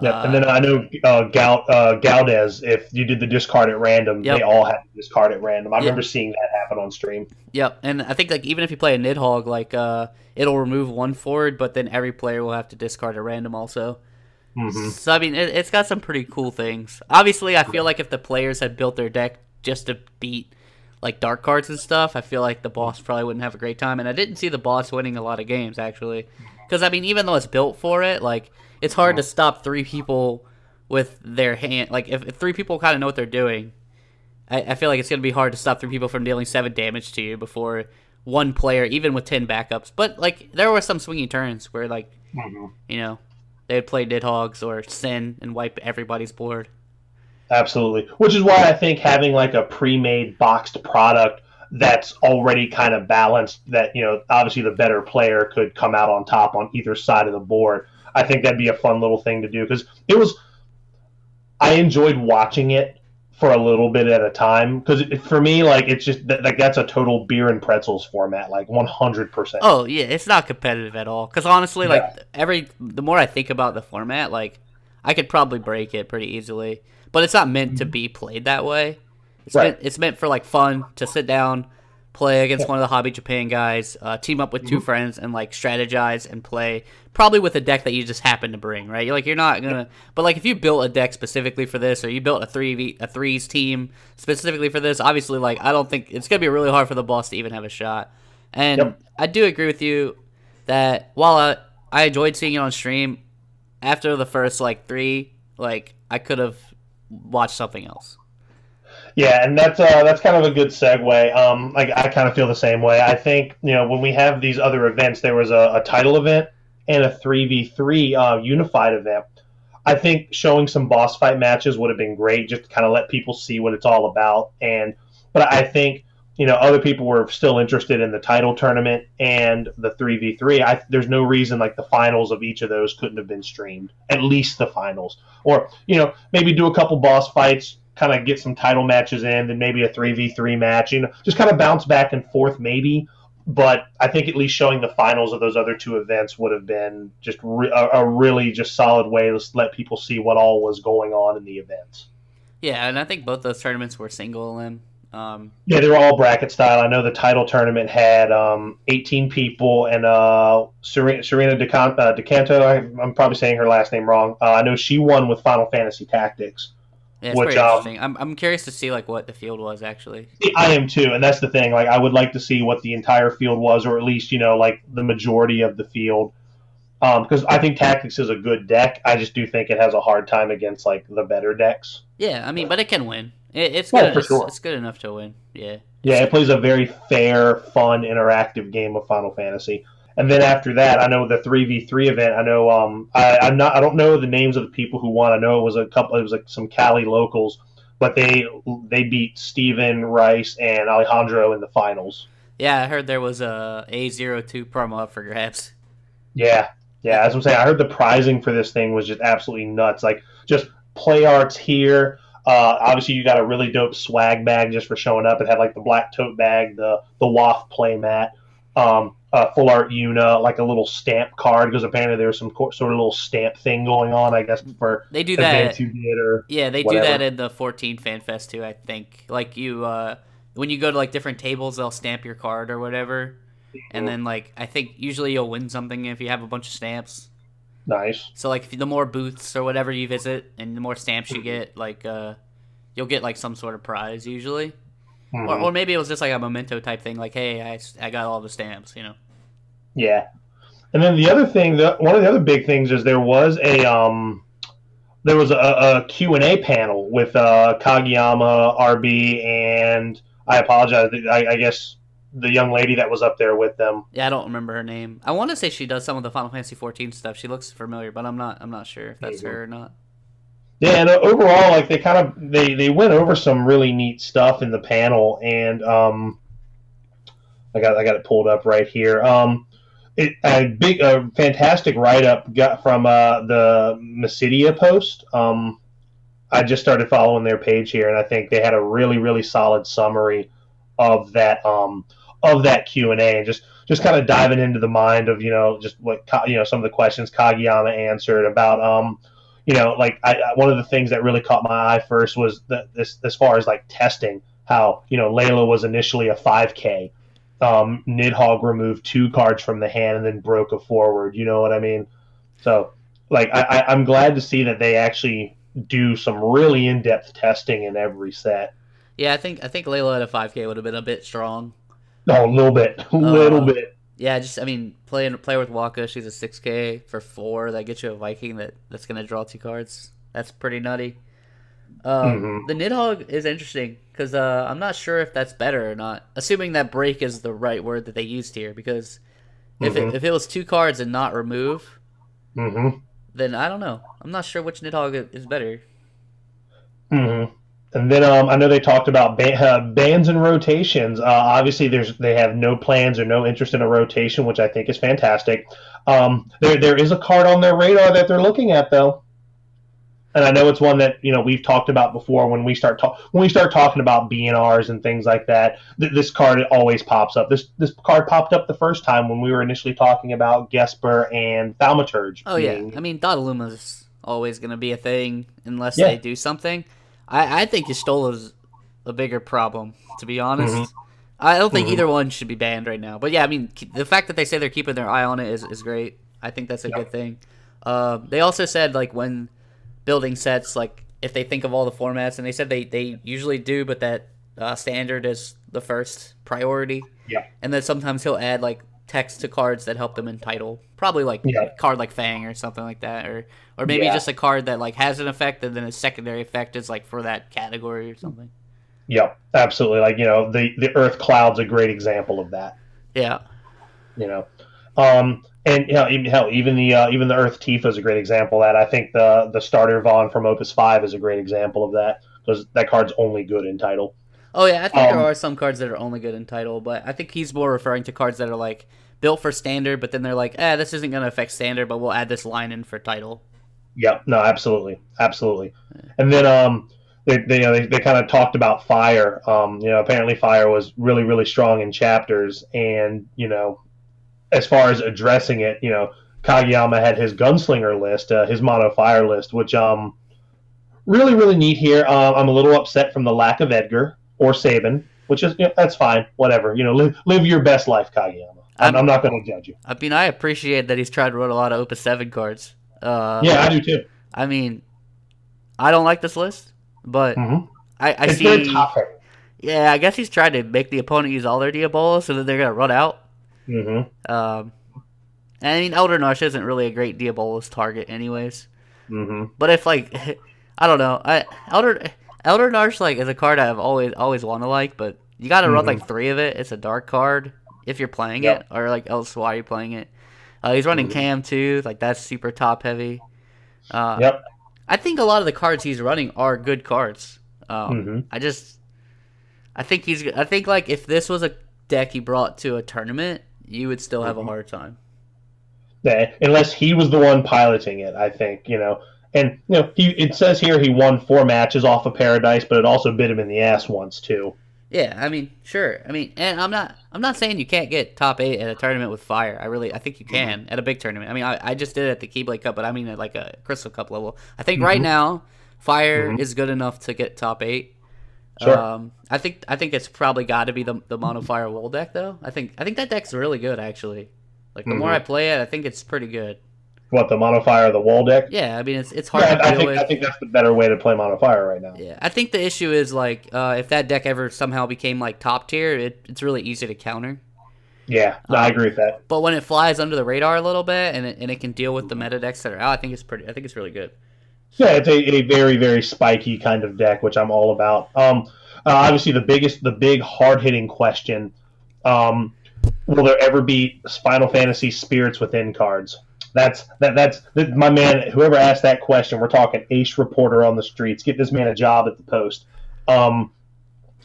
Yeah, Uh, and then I know uh, Gal, uh, Galdez, if you did the discard at random, Yep. they all had to discard at random. I Yeah. remember seeing that happen on stream. Yep, and I think like even if you play a Nidhogg, like uh, it'll remove one forward, but then every player will have to discard at random also. hmm So I mean, it, it's got some pretty cool things. Obviously, I feel like if the players had built their deck just to beat like dark cards and stuff, I feel like the boss probably wouldn't have a great time. And I didn't see the boss winning a lot of games actually, because I mean, even though it's built for it, like it's hard to stop three people with their hand. Like if, if three people kind of know what they're doing, I, I feel like it's gonna be hard to stop three people from dealing seven damage to you before one player, even with ten backups. But like there were some swinging turns where like you know, they would play Nidhogs or Sin and wipe everybody's board. Absolutely. Which is why I think having like a pre-made boxed product that's already kind of balanced, that you know, obviously the better player could come out on top on either side of the board. I think that'd be a fun little thing to do because it was. I enjoyed watching it for a little bit at a time because for me, like it's just like that's a total beer and pretzels format, like one hundred percent. Oh yeah, it's not competitive at all. Because honestly, like Yeah. every the more I think about the format, like I could probably break it pretty easily. But it's not meant to be played that way. It's Right. meant it's meant for like fun to sit down, play against one of the Hobby Japan guys, uh, team up with Mm-hmm. 2 friends, and like strategize and play. Probably with a deck that you just happen to bring, right? You're like you're not gonna, but like if you built a deck specifically for this, or you built a three v a threes team specifically for this, obviously, like I don't think it's gonna be really hard for the boss to even have a shot. And Yep. I do agree with you that while I, I enjoyed seeing it on stream, after the first like three, like I could have watched something else. Yeah, and that's uh, that's kind of a good segue. Um, like I kind of feel the same way. I think you know when we have these other events, there was a, a title event and a three v three uh, unified event. I think showing some boss fight matches would have been great, just to kind of let people see what it's all about. And but I think you know other people were still interested in the title tournament and the three v three. I there's no reason like the finals of each of those couldn't have been streamed. At least the finals, or you know maybe do a couple boss fights kind of get some title matches in, then maybe a three v three match. You know, just kind of bounce back and forth, maybe. But I think at least showing the finals of those other two events would have been just re- a, a really just solid way to let people see what all was going on in the events. Yeah, and I think both those tournaments were single limb. Um, Yeah, they were all bracket style. I know the title tournament had um, 18 people, and uh, Serena, Serena DeCan- uh, DeCanto, I, I'm probably saying her last name wrong. Uh, I know she won with Final Fantasy Tactics. yeah, Which, um. I'm, I'm curious to see like what the field was actually. I am too, and that's the thing. Like, I would like to see what the entire field was, or at least you know, like the majority of the field, because I think Tactics is a good deck. I just do think it has a hard time against like the better decks. Yeah, I mean, but it can win. It, it's good. for it's, sure. it's good enough to win. Yeah. Yeah, it plays a very fair, fun, interactive game of Final Fantasy. And then after that, I know the three v three event. I know um, I, I'm not. I don't know the names of the people who won. I know it was a couple. It was like some Cali locals, but they they beat Steven Rice and Alejandro in the finals. Yeah, I heard there was a A02 promo up for grabs. Yeah, yeah. As I'm saying, I heard the prizing for this thing was just absolutely nuts. Like just play arts here. Uh, obviously, you got a really dope swag bag just for showing up. It had like the black tote bag, the the waft play mat, um, uh, full art Una, like a little stamp card because apparently there was some co- sort of little stamp thing going on. I guess for They do that. events you did or Yeah, they whatever. do that in the 14 Fan Fest too. I think like you uh, when you go to like different tables, they'll stamp your card or whatever, and then like I think usually you'll win something if you have a bunch of stamps. Nice. So like the more booths or whatever you visit and the more stamps you get, like uh, you'll get like some sort of prize usually, or, Mhm. or maybe it was just like a memento type thing, like hey, I, I got all the stamps, you know. Yeah. And then the other thing, the, one of the other big things is there was a um, there was a, a Q and A panel with uh, Kageyama, RB, and I apologize. I, I guess the young lady that was up there with them. Yeah, I don't remember her name. I want to say she does some of the Final Fantasy 14 stuff. She looks familiar, but I'm not. I'm not sure if that's Maybe. her or not. Yeah, and uh, overall, like they kind of they they went over some really neat stuff in the panel, and um, I got I got it pulled up right here. Um, it, a big, a fantastic write up got from uh, the Massidia post. Um, I just started following their page here, and I think they had a really really solid summary of that um of that Q and A, and just just kind of diving into the mind of you know just what you know some of the questions Kageyama answered about um you know, like I, one of the things that really caught my eye first was that this as far as like testing how you know Layla was initially a 5K. Um, Nidhogg removed two cards from the hand and then broke a forward. You know what I mean? So, like, I, I, I'm glad to see that they actually do some really in-depth testing in every set. Yeah, I think I think Layla at a 5K would have been a bit strong. Oh, a little bit, a little Uh, bit. Yeah, just I mean, playing play with Waka, she's a 6K for four. That gets you a Viking that that's gonna draw two cards. That's pretty nutty. Um, Mhm. The Nidhogg is interesting because uh, I'm not sure if that's better or not. Assuming that break is the right word that they used here, because if Mhm. it, if it was two cards and not remove, hmm then I don't know. I'm not sure which Nidhogg is better. hmm And then um, I know they talked about ba- uh, bans and rotations. Uh, obviously, there's they have no plans or no interest in a rotation, which I think is fantastic. Um, there there is a card on their radar that they're looking at though, and I know it's one that you know we've talked about before when we start talk when we start talking about BNRs and things like that. Th- this card always pops up. This this card popped up the first time when we were initially talking about Gesper and Thaumaturge. Oh yeah, I mean Dadaluma's always going to be a thing unless Yeah. they do something. I, I think Y'shtola's a bigger problem, to be honest. Mhm. I don't think Mhm. either one should be banned right now. But yeah, I mean the fact that they say they're keeping their eye on it is, is great. I think that's a Yeah. good thing. Uh, they also said like when building sets, like if they think of all the formats, and they said they, they usually do, but that uh, standard is the first priority. Yeah. And then sometimes he'll add like text to cards that help them in title. Probably like Yeah. a card like Fang or something like that, or or maybe Yeah. just a card that like has an effect and then a secondary effect is like for that category or something. Yep, absolutely. Like you know, the the Earth Cloud's a great example of that. Yeah. You know, um, and you know, even, hell, even the uh, even the Earth Tifa is a great example of that. I think the the starter Vaan from Opus Five is a great example of that because that card's only good in title. Oh yeah, I think Um, there are some cards that are only good in title, but I think he's more referring to cards that are like built for standard, but then they're like, eh, this isn't gonna affect standard, but we'll add this line in for title. Yeah, no, absolutely, absolutely. And then um, they they, you know, they, they kind of talked about fire. Um, you know, apparently fire was really really strong in chapters, and you know, as far as addressing it, you know, Kageyama had his gunslinger list, uh, his mono fire list, which um, really really neat here. Um, I'm a little upset from the lack of Edgar or Saban, which is you know, that's fine, whatever. You know, live live your best life, Kageyama. I'm, I'm- not going to judge you. I mean, I appreciate that he's tried to run a lot of Opus Seven cards. Uh, Yeah, I do too. I mean, I don't like this list, but hmm I, I It's see. Yeah, I guess he's trying to make the opponent use all their Diabolos so that they're gonna run out. hmm Um, and I mean, Elder Narsh isn't really a great Diabolos target, anyways. hmm But if like, I don't know, I Elder Elder Narsh like is a card I've always always want to like, but you got to run Mhm. like three of it. It's a dark card if you're playing Yep. it, or like else why are you playing it? Uh, he's running Mhm. Cam too, like that's super top heavy. Uh, Yep. I think a lot of the cards he's running are good cards. Um, Mhm. I just, I think he's. I think like if this was a deck he brought to a tournament, you would still have a Mhm. hard time. Yeah, unless he was the one piloting it, I think you know. And you know, he it says here he won four matches off of Paradise, but it also bit him in the ass once too. Yeah, I mean, sure. I mean, and I'm not. I'm not saying you can't get top eight at a tournament with fire. I really, I think you can at a big tournament. I mean, I, I just did it at the Keyblade Cup, but I mean at like a Crystal Cup level. I think right Mhm. now, fire Mhm. is good enough to get top eight. Sure. Um, I think I think it's probably got to be the the mono fire wool deck though. I think I think that deck's really good actually. Like the more Mhm. I play it, I think it's pretty good. What the Monofire, the wall deck? Yeah, I mean it's it's hard Yeah, to I, I deal think with. I think that's the better way to play Monofire right now. Yeah, I think the issue is like uh, if that deck ever somehow became like top tier, it, it's really easy to counter. Yeah, no, I Um, agree with that. But when it flies under the radar a little bit and it, and it can deal with the meta decks that are out, I think it's pretty. I think it's really good. Yeah, it's a, a very very spiky kind of deck, which I'm all about. Um, uh, obviously the biggest, the big hard hitting question: um, Will there ever be Final Fantasy Spirits Within cards? That's that. That's that, my man. Whoever asked that question, we're talking ace reporter on the streets. Get this man a job at the post. Um,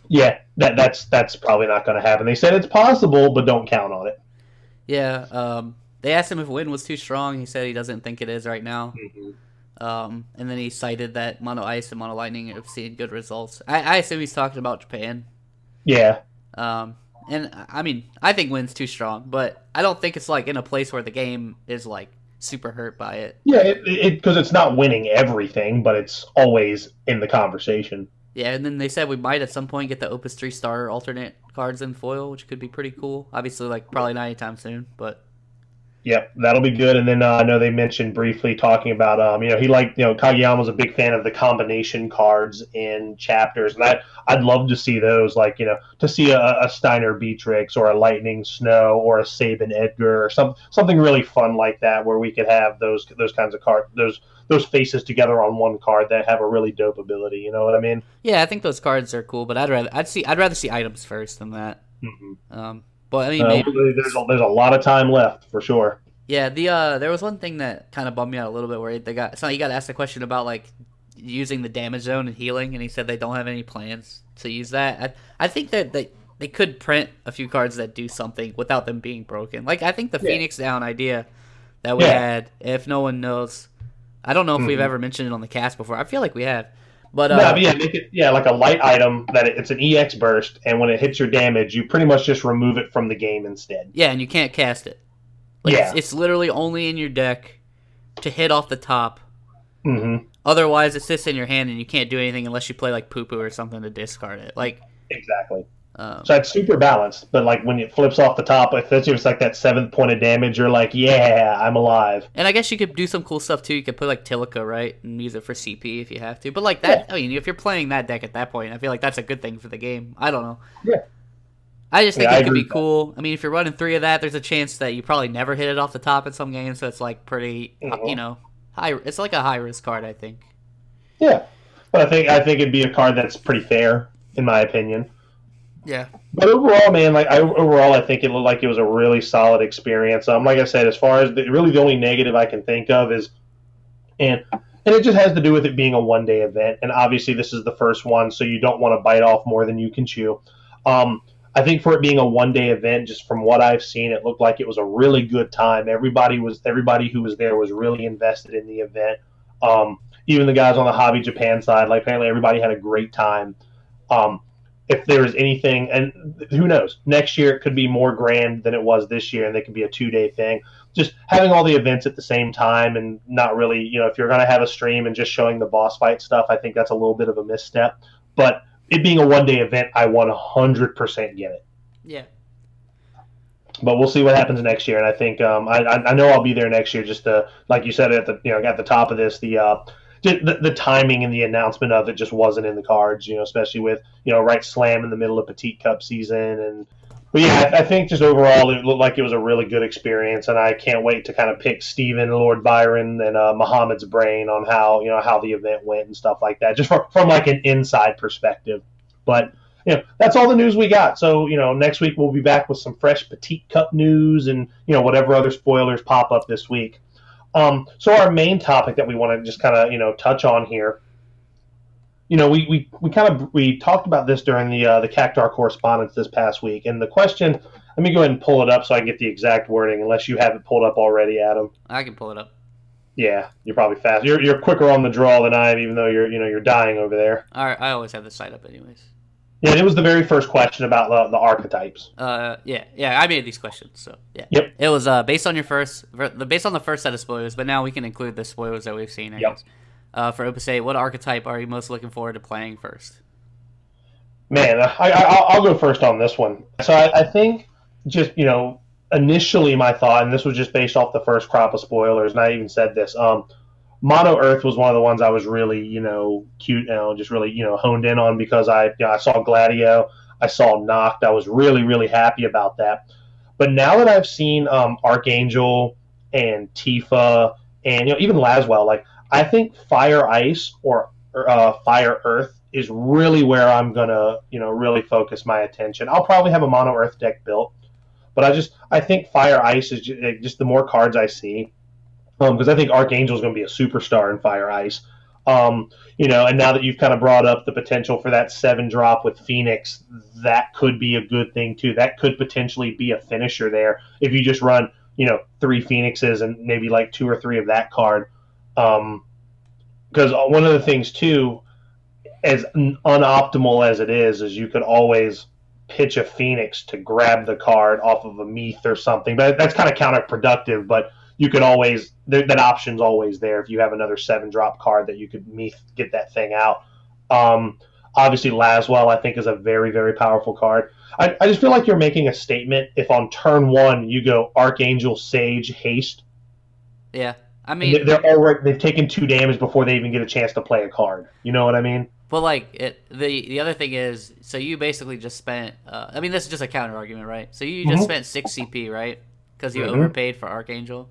yeah, that that's that's probably not going to happen. They said it's possible, but don't count on it. Yeah. Um, they asked him if wind was too strong. He said he doesn't think it is right now. Um, and then he cited that Mono Ice and Mono Lightning have seen good results. I, I assume he's talking about Japan. Yeah, Um, and I mean, I think wind's too strong, but I don't think it's like in a place where the game is like super hurt by it. yeah, it because it's not winning everything, but it's always in the conversation. Yeah, and then they said we might at some point get the Opus 3 star alternate cards in foil, which could be pretty cool. Obviously, like probably not anytime soon, but Yep, that'll be good. And then uh, I know they mentioned briefly talking about, um, you know, he liked, you know, Kageyama was a big fan of the combination cards in chapters, and I, I'd love to see those, like, you know, to see a, a Steiner Beatrix or a Lightning Snow or a Sabin Edgar or some something really fun like that, where we could have those those kinds of cards, those those faces together on one card that have a really dope ability. You know what I mean? yeah, I think those cards are cool. But I'd rather I'd see I'd rather see items first than that. Mm-hmm. Um, but I mean, Uh, maybe, there's a, there's a lot of time left for sure. yeah. The uh, there was one thing that kind of bummed me out a little bit where they got so he got asked a question about like using the damage zone and healing, and he said they don't have any plans to use that. I, I think that they they could print a few cards that do something without them being broken. Like I think the Yeah. Phoenix Down idea that we Yeah. had, if no one knows, I don't know if we've Mhm. ever mentioned it on the cast before. I feel like we have, but uh, no, but yeah, make it yeah like a light item that it, it's an EX burst, and when it hits your damage, you pretty much just remove it from the game instead. Yeah, and you can't cast it. Like, Yeah. it's, it's literally only in your deck to hit off the top. Mm-hmm. Otherwise, it sits in your hand and you can't do anything unless you play like poo poo or something to discard it. Like, Exactly. Um, So it's super balanced, but like when it flips off the top, if it's just like that seventh point of damage, you're like, yeah, I'm alive. and I guess you could do some cool stuff too. You could put like Tilica, right, and use it for CP if you have to. But like that, I mean, if you're playing that deck at that point, I feel like that's a good thing for the game. I don't know. Yeah. I just think Yeah, I it could be with that. cool. I mean, if you're running three of that, there's a chance that you probably never hit it off the top in some games. So it's like pretty, Mhm. you know, high. It's like a high risk card, I think. Yeah, but I think I think it'd be a card that's pretty fair in my opinion. Yeah. But overall, man, like I, overall, I think it looked like it was a really solid experience. Um, like I said, as far as the, really the only negative I can think of is, and and it just has to do with it being a one day event, and obviously this is the first one, so you don't want to bite off more than you can chew. Um, I think for it being a one day event, just from what I've seen, it looked like it was a really good time. Everybody was everybody who was there was really invested in the event. Um, even the guys on the Hobby Japan side, like apparently everybody had a great time. Um, if there is anything, and who knows, next year it could be more grand than it was this year, and they could be a two day thing. Just having all the events at the same time and not really, you know, if you're going to have a stream and just showing the boss fight stuff, I think that's a little bit of a misstep. But it being a one day event, I 100% get it. Yeah. But we'll see what happens next year, and I think um, I, I I know I'll be there next year. Just to, like you said at the you know at the top of this, the uh, the, the timing and the announcement of it just wasn't in the cards. You know, especially with you know right slam in the middle of Petite Cup season, and but yeah, I, I think just overall it looked like it was a really good experience, and I can't wait to kind of pick Steven, Lord Byron, and uh, Muhammad's brain on how you know how the event went and stuff like that, just from from like an inside perspective. But you know, that's all the news we got. So, you know, next week we'll be back with some fresh Petite Cup news and, you know, whatever other spoilers pop up this week. Um, so our main topic that we want to just kind of, you know, touch on here, you know, we, we, we kind of, we talked about this during the, uh, the Cactuar correspondence this past week. And the question, let me go ahead and pull it up so I can get the exact wording, unless you have it pulled up already, Adam. I can pull it up. Yeah, you're probably fast. You're, you're quicker on the draw than I am, even though you're, you know, you're dying over there. All right, I always have the site up, anyways. Yeah, and it was the very first question about the, the archetypes. Uh, yeah, yeah. I made these questions, so yeah. Yep. It was uh based on your first, the based on the first set of spoilers, but now we can include the spoilers that we've seen. I Yep. guess. Uh, for Opus 8, what archetype are you most looking forward to playing first? Man, I, I, I'll- I'll go first on this one. So I, I think just you know initially my thought, and this was just based off the first crop of spoilers, and I even said this. Um, Mono Earth was one of the ones I was really you know cute, you know, just really you know honed in on because I you know, I saw Gladio, I saw Noct, I was really really happy about that. But now that I've seen um, Archangel and Tifa and you know even Lasswell, like I think Fire Ice or uh, Fire Earth is really where I'm gonna, you know, really focus my attention. I'll probably have a mono Earth deck built, but I just I think Fire Ice is just, just the more cards I see, because I think Archangel is going to be a superstar in Fire Ice. Um, you know, and now that you've kind of brought up the potential for that seven drop with Phoenix, that could be a good thing too. That could potentially be a finisher there if you just run, you know, three Phoenixes and maybe like two or three of that card. Um, because one of the things too, as unoptimal as it is, is you could always pitch a Phoenix to grab the card off of a Meath or something. But that's kind of counterproductive. But you could always that option's always there if you have another seven drop card that you could Meath get that thing out. Um, obviously, Lasswell I think is a very very powerful card. I, I just feel like you're making a statement if on turn one you go Archangel Sage Haste. Yeah, I mean, they're already they've taken two damage before they even get a chance to play a card. You know what I mean? but like it, the the other thing is, so you basically just spent. Uh, I mean, this is just a counter argument, right? So you just Mhm. spent six CP, right? Because you Mhm. overpaid for Archangel.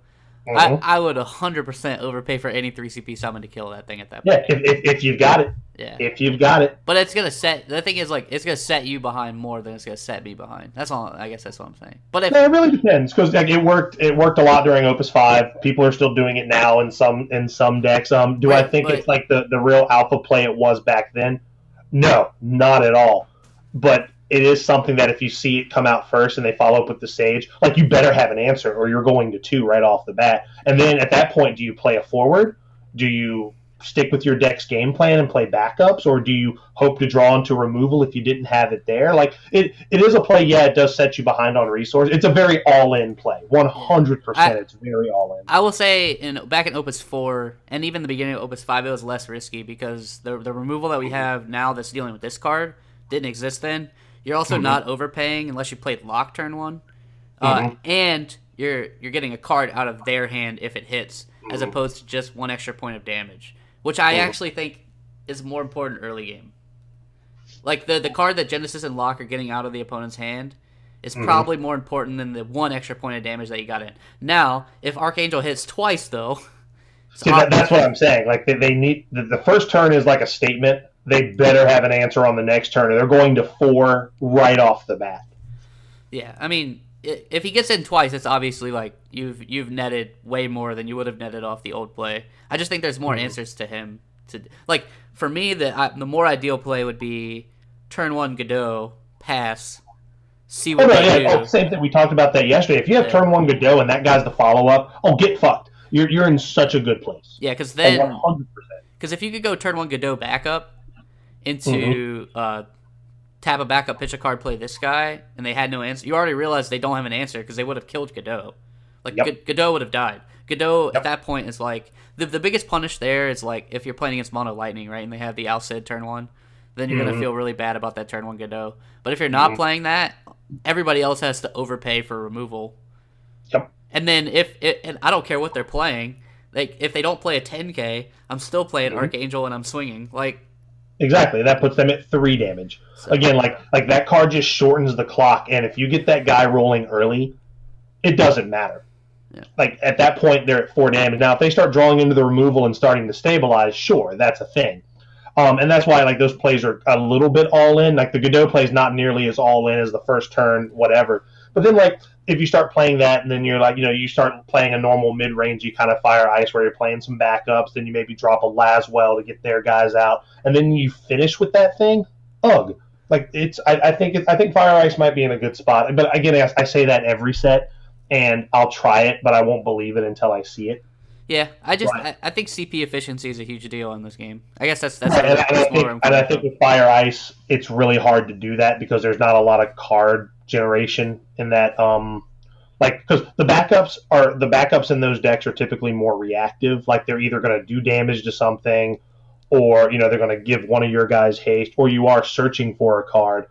I, I would 100% overpay for any 3CP summon to kill that thing at that Yeah, point. if, if, if you've got it, Yeah. if you've got it. But it's gonna set. The thing is, like, it's gonna set you behind more than it's gonna set me behind. That's all. I guess that's what I'm saying. But if No, it really depends because like it worked. It worked a lot during Opus Five. People are still doing it now in some in some decks. Um, do I think but- it's like the the real alpha play it was back then? No, not at all. But it is something that if you see it come out first and they follow up with the sage, like you better have an answer or you're going to two right off the bat. And then at that point, do you play a forward? Do you stick with your deck's game plan and play backups, or do you hope to draw into removal if you didn't have it there? Like it, it is a play. Yeah, it does set you behind on resource. It's a very all-in play. One hundred percent. It's very all-in. I will say, in back in Opus Four and even the beginning of Opus Five, it was less risky because the the removal that we have now that's dealing with this card didn't exist then. You're also Mhm. not overpaying unless you played Locke turn one, uh, Mhm. and you're you're getting a card out of their hand if it hits, as Mhm. opposed to just one extra point of damage, which I actually think is more important early game. Like the the card that Genesis and Locke are getting out of the opponent's hand is Mhm. probably more important than the one extra point of damage that you got in. Now, if Archangel hits twice though, See, that, that's what I'm saying. Like they, they need the, the first turn is like a statement. They better have an answer on the next turn, or they're going to four right off the bat. yeah, I mean, if he gets in twice, it's obviously like you've you've netted way more than you would have netted off the old play. I just think there's more Mhm. answers to him. To like for me, the I, the more ideal play would be turn one Godo pass, see Oh, what no, they yeah, oh, same thing. We talked about that yesterday. If you have Yeah. turn one Godo and that guy's the follow up, oh, get fucked. You're you're in such a good place. Yeah, because then. Because if you could go turn one Godo backup into Mm-hmm. uh, tap a backup, pitch a card, play this guy, and they had no answer, you already realized they don't have an answer because they would have killed Godo. Like Yep. G- Godo would have died. Godo Yep. at that point is like the the biggest punish there is like if you're playing against Mono Lightning, right, and they have the Al-Cid turn one, then you're Mhm. gonna feel really bad about that turn one Godo. But if you're not Mhm. playing that, everybody else has to overpay for removal. Yep. And then if it, and I don't care what they're playing, like if they don't play a 10k, I'm still playing Mhm. Archangel and I'm swinging. Like Exactly. That puts them at three damage. so- Again, like like that card just shortens the clock, and if you get that guy rolling early, it doesn't matter. Yeah. Like at that point, they're at four damage. Now, if they start drawing into the removal and starting to stabilize, sure, that's a thing. Um, and that's why like those plays are a little bit all in. Like the Godo play is not nearly as all in as the first turn, whatever. But then like if you start playing that, and then you're like, you know, you start playing a normal mid range, you kind of fire ice where you're playing some backups. Then you maybe drop a Lasswell to get their guys out, and then you finish with that thing. Ugh. Like it's, I, I think it, I think Fire Ice might be in a good spot. But again, I, I say that every set, and I'll try it, but I won't believe it until I see it. Yeah, I just I, I think CP efficiency is a huge deal in this game. I guess that's that's, and, and I think, and I think with Fire Ice, it's really hard to do that because there's not a lot of card generation in that. Um, like because the backups are the backups in those decks are typically more reactive. Like they're either going to do damage to something, or you know they're going to give one of your guys haste, or you are searching for a card.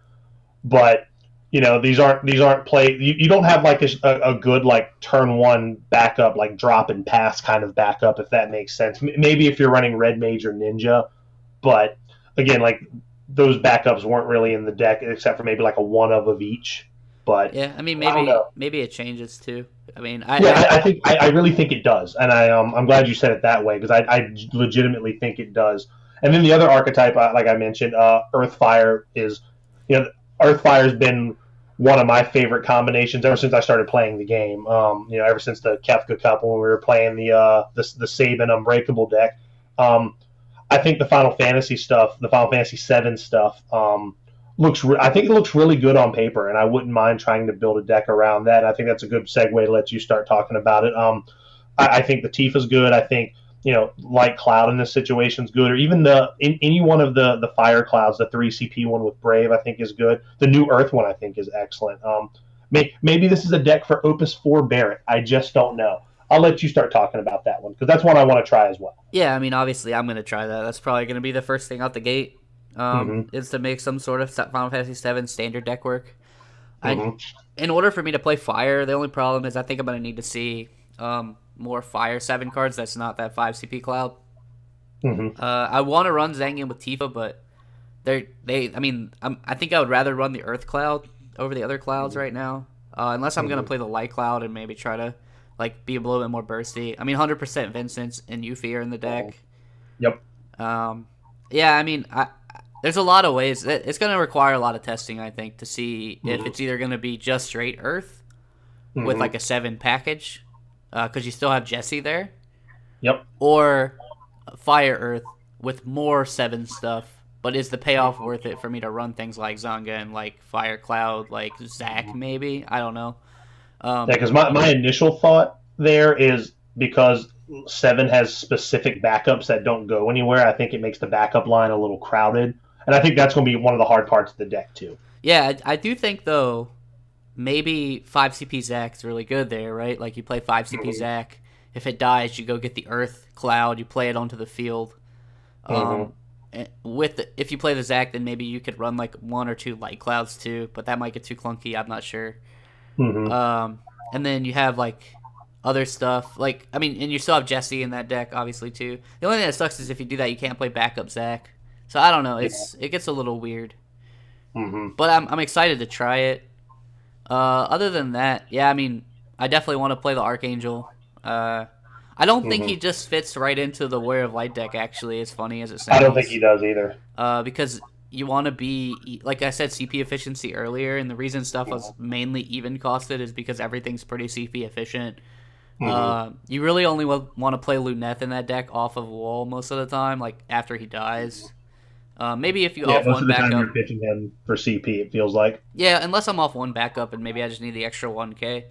But you know these aren't these aren't play. You, you don't have like a, a good like turn one backup like drop and pass kind of backup if that makes sense. Maybe if you're running red mage or ninja, but again like those backups weren't really in the deck except for maybe like a one of of each. But Yeah, I mean maybe know. maybe it changes too. I mean, I, yeah, I, I, I think I, I really think it does, and I um, I'm glad you said it that way because I, I legitimately think it does. And then the other archetype, uh, like I mentioned, uh, Earthfire is, you know, Earthfire's been one of my favorite combinations ever since I started playing the game. Um, you know, ever since the Kefka Cup when we were playing the uh, the, the Sabin Unbreakable deck. Um, I think the Final Fantasy stuff, the Final Fantasy VII stuff, um, looks. Re- I think it looks really good on paper, and I wouldn't mind trying to build a deck around that. I think that's a good segue to let you start talking about it. Um, I, I think the Tifa's good. I think you know, Light Cloud in this situation is good, or even the in, any one of the the Fire Clouds, the three CP one with Brave, I think is good. The New Earth one, I think, is excellent. Um, may, maybe this is a deck for Opus Four Barret. I just don't know. I'll let you start talking about that one because that's one I want to try as well. yeah, I mean, obviously, I'm gonna try that. That's probably gonna be the first thing out the gate. Um, Mm-hmm. is to make some sort of Final Fantasy VII standard deck work. I, Mhm. in order for me to play Fire, the only problem is I think I'm gonna need to see um, more Fire Seven cards. That's not that five CP cloud. Mhm. Uh, I want to run Zangan with Tifa, but they they. I mean, I'm, I think I would rather run the Earth Cloud over the other clouds right now, uh, unless I'm gonna Mhm. play the Light Cloud and maybe try to like be a little bit more bursty. I mean, hundred percent Vincent's and Yuffie are in the deck. Yep. Um, yeah, I mean, I, there's a lot of ways. It's going to require a lot of testing, I think, to see if Mhm. it's either going to be just straight Earth with Mhm. like a seven package, because you still have Jesse there, Yep. or Fire Earth with more seven stuff. But is the payoff worth it for me to run things like Zangan and like Fire Cloud, like Zack maybe? I don't know. Um, Yeah, because my, my initial thought there is because seven has specific backups that don't go anywhere. I think it makes the backup line a little crowded, and I think that's going to be one of the hard parts of the deck too. Yeah, I, I do think though, maybe five CP Zack is really good there, right? Like you play five CP Mhm. Zack. If it dies, you go get the Earth Cloud. You play it onto the field. Um, Mhm. and with the, if you play the Zack, then maybe you could run like one or two light clouds too, but that might get too clunky. I'm not sure. hmm Um, and then you have like other stuff, like I mean, and you still have Jesse in that deck, obviously too. The only thing that sucks is if you do that, you can't play backup Zack. So I don't know. It's it gets a little weird hmm but I'm, I'm excited to try it. Uh, other than that, yeah, I mean, I definitely want to play the Archangel. Uh, I don't think Mhm. he just fits right into the Warrior of Light deck. Actually, as funny as it sounds, I don't think he does either. uh, because you want to be like I said, CP efficiency earlier, and the reason stuff was mainly even costed is because everything's pretty CP efficient. Mhm. Uh, you really only want to play Luneth in that deck off of wall most of the time, like after he dies. Uh, maybe if you yeah, off most one of the time backup. you're pitching him for CP. It feels like. Yeah, unless I'm off one backup and maybe I just need the extra 1k.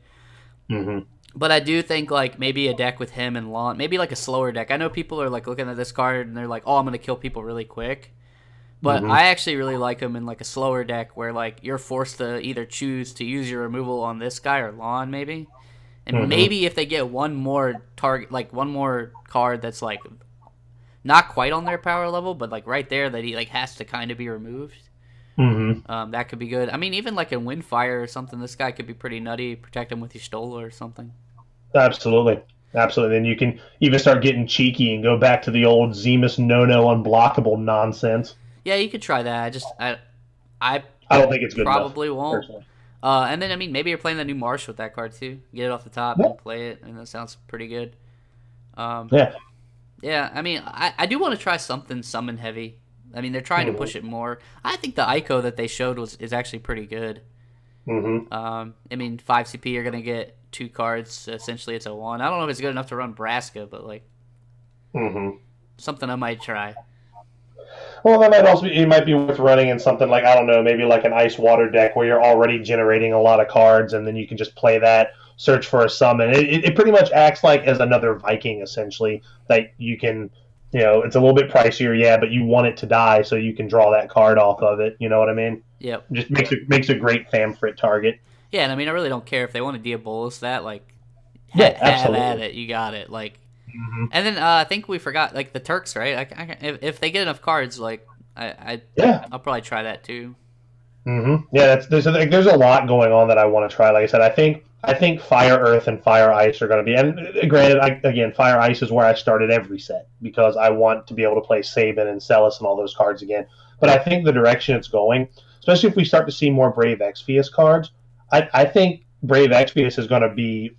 hmm But I do think like maybe a deck with him and Lann, maybe like a slower deck. I know people are like looking at this card and they're like, "Oh, I'm gonna kill people really quick," but Mhm. I actually really like him in like a slower deck where like you're forced to either choose to use your removal on this guy or Lann maybe, and Mhm. maybe if they get one more target, like one more card that's like not quite on their power level, but like right there that he like has to kind of be removed. hmm Um, that could be good. I mean, even like in Windfire or something, this guy could be pretty nutty. Protect him with Y'shtola or something. Absolutely. Absolutely. Then you can even start getting cheeky and go back to the old Zemus no no unblockable nonsense. Yeah, you could try that. I just I I I don't think it's good probably enough. won't. Personally. Uh, and then I mean, maybe you're playing the new Marsh with that card too. Get it off the top Yeah. and play it, and that sounds pretty good. Um, Yeah. Yeah. I mean, I, I do want to try something summon heavy. I mean, they're trying to Mhm. push it more. I think the Ico that they showed was is actually pretty good. hmm Um, I mean, five CP, you're gonna get two cards. Essentially, it's a one. I don't know if it's good enough to run Braska, but like hmm something I might try. Well, that might also be, it might be worth running in something like I don't know, maybe like an ice water deck where you're already generating a lot of cards, and then you can just play that, search for a summon. It, it, pretty much acts like as another Viking essentially that you can, you know, it's a little bit pricier, yeah, but you want it to die, so you can draw that card off of it. You know what I mean? Yep. Just makes it makes a great Famfrit target. Yeah, and I mean, I really don't care if they want to Diabolos that. Like, ha- Yeah, have absolutely. at it. You got it. Like, hmm and then uh, I think we forgot like the Turks, right? I, I, if, if they get enough cards, like, I, I Yeah. I'll probably try that too. Mm-hmm. Yeah, that's, there's a, there's a lot going on that I want to try. Like I said, I think I think Fire Earth and Fire Ice are going to be. And granted, I, again, Fire Ice is where I started every set because I want to be able to play Sabin and Celes and all those cards again. But I think the direction it's going, especially if we start to see more Brave Exvius cards, I, I think Brave Exvius is going to be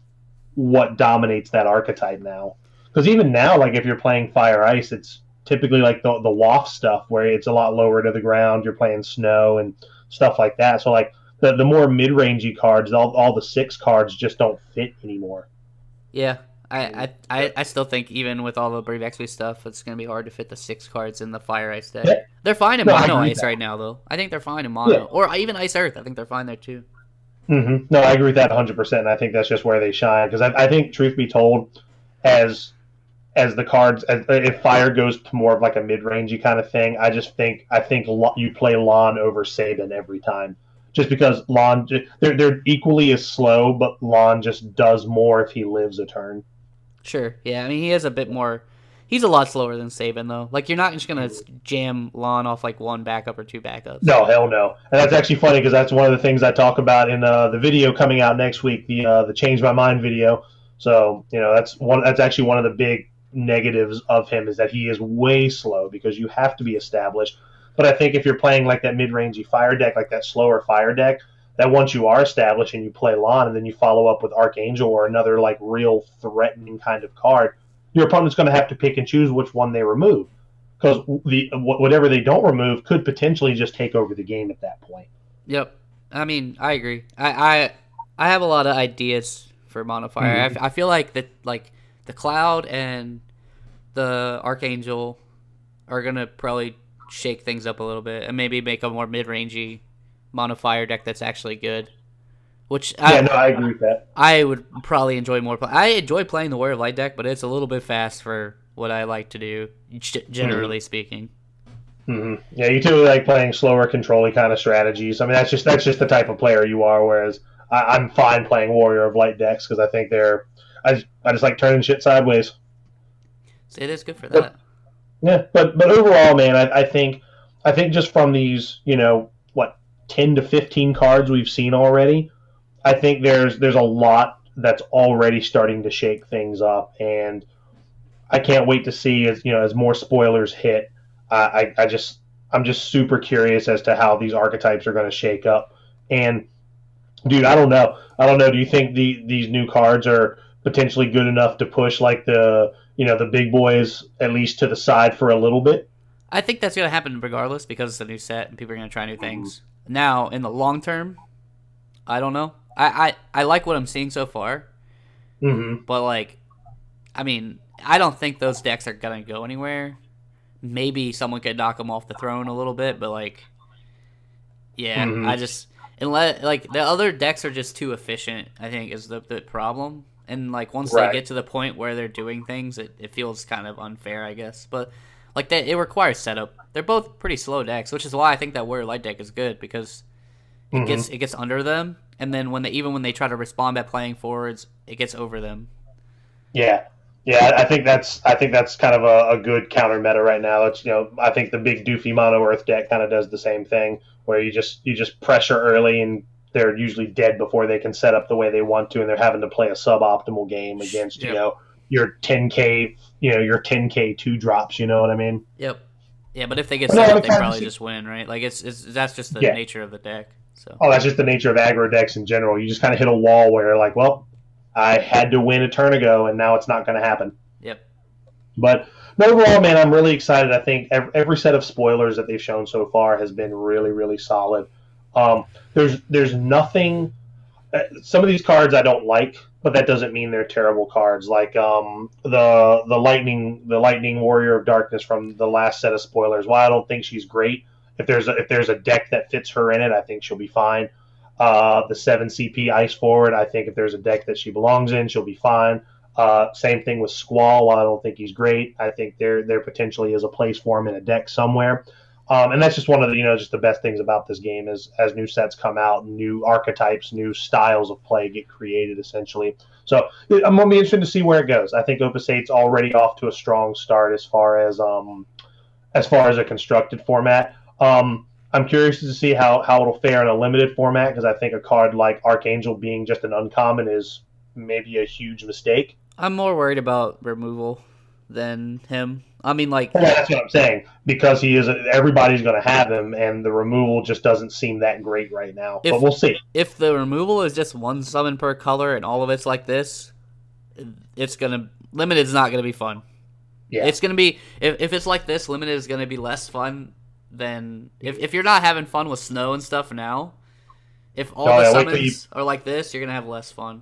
what dominates that archetype now. Because even now, like if you're playing Fire Ice, it's typically like the the waft stuff where it's a lot lower to the ground. You're playing snow and stuff like that. So like the the more mid rangey cards, all all the six cards just don't fit anymore. Yeah, I, I, I, I still think even with all the Brave XP stuff, it's gonna be hard to fit the six cards in the Fire Ice deck. Yeah. They're fine in No, Mono agree Ice that. right now, though. I think they're fine in Mono, Yeah. or even Ice Earth. I think they're fine there too. hmm No, I agree with that 100. percent and I think that's just where they shine because I, I think, truth be told, as as the cards, as, if Fire goes to more of like a mid rangey kind of thing, I just think I think Lo- you play Lann over Sabin every time. Just because Lann, they're they're equally as slow, but Lann just does more if he lives a turn. Sure. Yeah, I mean he is a bit more. He's a lot slower than Sabin though. Like you're not just gonna jam Lann off like one backup or two backups. No, hell no. And that's actually funny because that's one of the things I talk about in uh, the video coming out next week, the uh, the change my mind video. So you know that's one. That's actually one of the big negatives of him is that he is way slow because you have to be established. But I think if you're playing like that mid rangey fire deck, like that slower fire deck, that once you are established and you play Lann and then you follow up with Archangel or another like real threatening kind of card, your opponent's going to have to pick and choose which one they remove because the whatever they don't remove could potentially just take over the game at that point. Yep. I mean, I agree. I I, I have a lot of ideas for mono fire. Mm-hmm. I, I feel like that like the cloud and the archangel are gonna probably shake things up a little bit and maybe make a more mid-rangey mono fire deck that's actually good. Which Yeah, I, no, I agree with that. I would probably enjoy more. Play. I enjoy playing the Warrior of Light deck, but it's a little bit fast for what I like to do, generally speaking. hmm Yeah, you two like playing slower, controlly kind of strategies. I mean, that's just that's just the type of player you are. Whereas I, I'm fine playing Warrior of Light decks because I think they're I just, I just like turning shit sideways. So it is good for that. Yeah, but but overall, man, I, I think I think just from these, you know, what ten to fifteen cards we've seen already, I think there's there's a lot that's already starting to shake things up, and I can't wait to see as you know as more spoilers hit. I I, I just I'm just super curious as to how these archetypes are going to shake up, and dude, I don't know, I don't know. Do you think the these new cards are potentially good enough to push like the you know the big boys at least to the side for a little bit? I think that's gonna happen regardless because it's a new set and people are gonna try Mm-hmm. new things. Now, in the long term, I don't know. I, I, I like what I'm seeing so far, Mm-hmm. but like, I mean, I don't think those decks are gonna go anywhere. Maybe someone could knock them off the throne a little bit, but like, yeah, Mhm. I just unless like the other decks are just too efficient. I think is the the problem. And like once Right. they get to the point where they're doing things, it, it feels kind of unfair, I guess. But like that, it requires setup. They're both pretty slow decks, which is why I think that Warrior Light deck is good because it Mhm. gets it gets under them, and then when they even when they try to respond by playing forwards, it gets over them. Yeah, yeah. I think that's I think that's kind of a, a good counter meta right now. It's you know I think the big doofy mono earth deck kind of does the same thing where you just you just pressure early and they're usually dead before they can set up the way they want to, and they're having to play a suboptimal game against you know your 10k you know your 10k two drops. You know what I mean? Yep. Yeah, but if they get But no, up, they probably see- just win, right? Like it's, it's that's just the Yeah. nature of the deck. So Oh, that's just the nature of aggro decks in general. You just kind of hit a wall where like, well, I had to win a turn ago, and now it's not going to happen. yep. But but overall, man, I'm really excited. I think every, every set of spoilers that they've shown so far has been really, really solid. Um, there's there's nothing. Uh, some of these cards I don't like, but that doesn't mean they're terrible cards. Like um, the the lightning the lightning warrior of darkness from the last set of spoilers. While I don't think she's great, if there's a, if there's a deck that fits her in it, I think she'll be fine. Uh, the seven CP ice forward, I think if there's a deck that she belongs in, she'll be fine. Uh, same thing with Squall. While I don't think he's great, I think there there potentially is a place for him in a deck somewhere. Um, and that's just one of the you know just the best things about this game is as new sets come out, new archetypes, new styles of play get created essentially. So I'm gonna be interested to see where it goes. I think Opus 8's already off to a strong start as far as um, as far as a constructed format. Um, I'm curious to see how, how it'll fare in a limited format because I think a card like Archangel being just an uncommon is maybe a huge mistake. I'm more worried about removal than him. I mean, like, Well, that's what I'm saying because he is everybody's going to have him, and the removal just doesn't seem that great right now. If- but we'll see. if the removal is just one summon per color and all of it's like this, it's gonna limited is not gonna be fun. Yeah, It's gonna be if, if it's like this, limited is gonna be less fun than if, if you're not having fun with snow and stuff now. If all Oh, the yeah, summons are like this, you're gonna have less fun.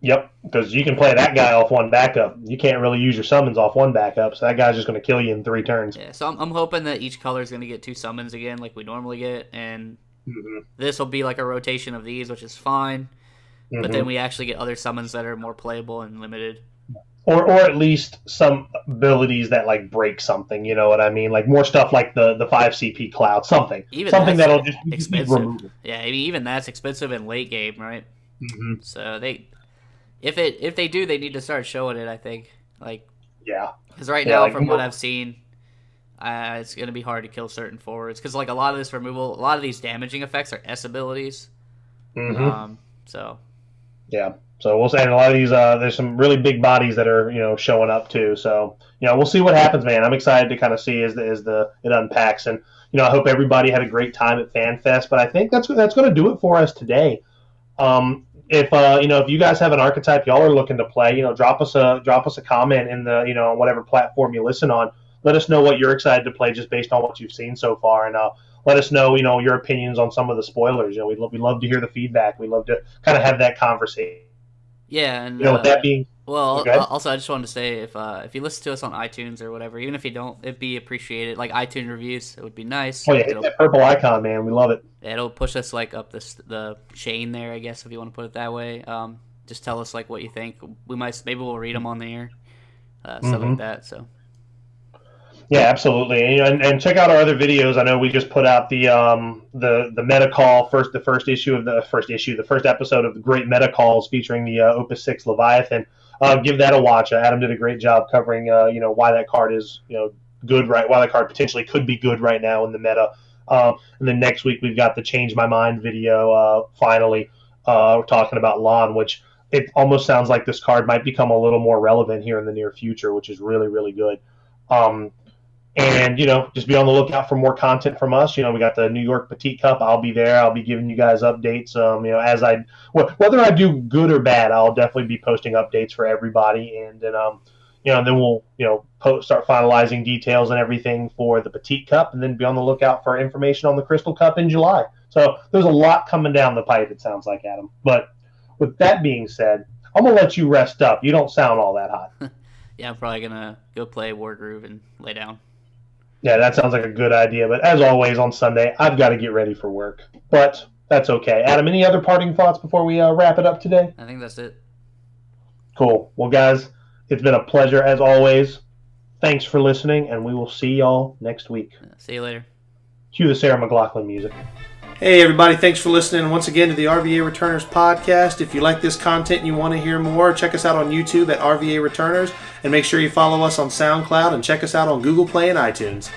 Yep. Because you can play that guy off one backup. You can't really use your summons off one backup, so that guy's just going to kill you in three turns. Yeah, so I'm, I'm hoping that each color is gonna get two summons again, like we normally get, and Mhm. this will be like a rotation of these, which is fine. But Mhm. then we actually get other summons that are more playable and limited. or or at least some abilities that like break something. You know what I mean? Like more stuff like the the five CP cloud, something, Even something that'll just be expensive. removed. Yeah, I mean, even that's expensive in late game, right? Mhm. So they, if it if they do, they need to start showing it. I think like Yeah, because right Yeah, now, like from what I've seen, uh, it's gonna be hard to kill certain forwards because like a lot of this removal, a lot of these damaging effects are S abilities. hmm Um, so yeah. So we'll say a lot of these. Uh, there's some really big bodies that are you know showing up too. So you know we'll see what happens, man. I'm excited to kind of see as the as the it unpacks and. you know, I hope everybody had a great time at FanFest. But I think that's that's going to do it for us today. Um, if uh, you know, if you guys have an archetype y'all are looking to play, you know, drop us a drop us a comment in the you know whatever platform you listen on. Let us know what you're excited to play just based on what you've seen so far, and uh, let us know you know your opinions on some of the spoilers. You know, we love we love to hear the feedback. We love to kind of have that conversation. Yeah, and You know, with uh, that being Well, Okay. al- also I just wanted to say if uh, if you listen to us on iTunes or whatever, even if you don't, it'd be appreciated. Like iTunes reviews, it would be nice. oh yeah, hit that purple icon, man. We love it. it'll push us like up this the chain there, I guess, if you want to put it that way. Um, just tell us like what you think. We might maybe we'll read them on the air, uh, stuff Mhm. like that. So Yeah, absolutely. And, and, and check out our other videos. I know we just put out the um, the the meta call first, the first issue of the first issue, the first episode of the Great Meta Calls featuring the uh, Opus Six Leviathan. Uh, give that a watch. Uh, Adam did a great job covering, uh, you know, why that card is, you know, good right, why that card potentially could be good right now in the meta. Um, and then next week we've got the Change My Mind video. Uh, finally, uh, we're talking about Lann, which it almost sounds like this card might become a little more relevant here in the near future, which is really really good. Um, and you know just be on the lookout for more content from us. You know we got the new york petite cup. I'll be there. I'll be giving you guys updates. Um, you know as i whether i do good or bad i'll definitely be posting updates for everybody. And then um you know then we'll you know post, start finalizing details and everything for the petite cup and then be on the lookout for information on the crystal cup in july. So there's a lot coming down the pipe it sounds like adam. But with that being said i'm gonna let you rest up. You don't sound all that hot. Yeah, I'm probably gonna go play Wargroove and lay down. Yeah, that sounds like a good idea. But as always on Sunday, I've got to get ready for work. But that's okay. Adam, any other parting thoughts before we uh, wrap it up today? I think that's it. Cool. Well, guys, it's been a pleasure as always. Thanks for listening, and we will see y'all next week. See you later. Cue the Sarah McLachlan music. Hey, everybody, thanks for listening once again to the RVA Returners podcast. If you like this content and you want to hear more, check us out on YouTube at RVA Returners and make sure you follow us on SoundCloud and check us out on Google Play and iTunes.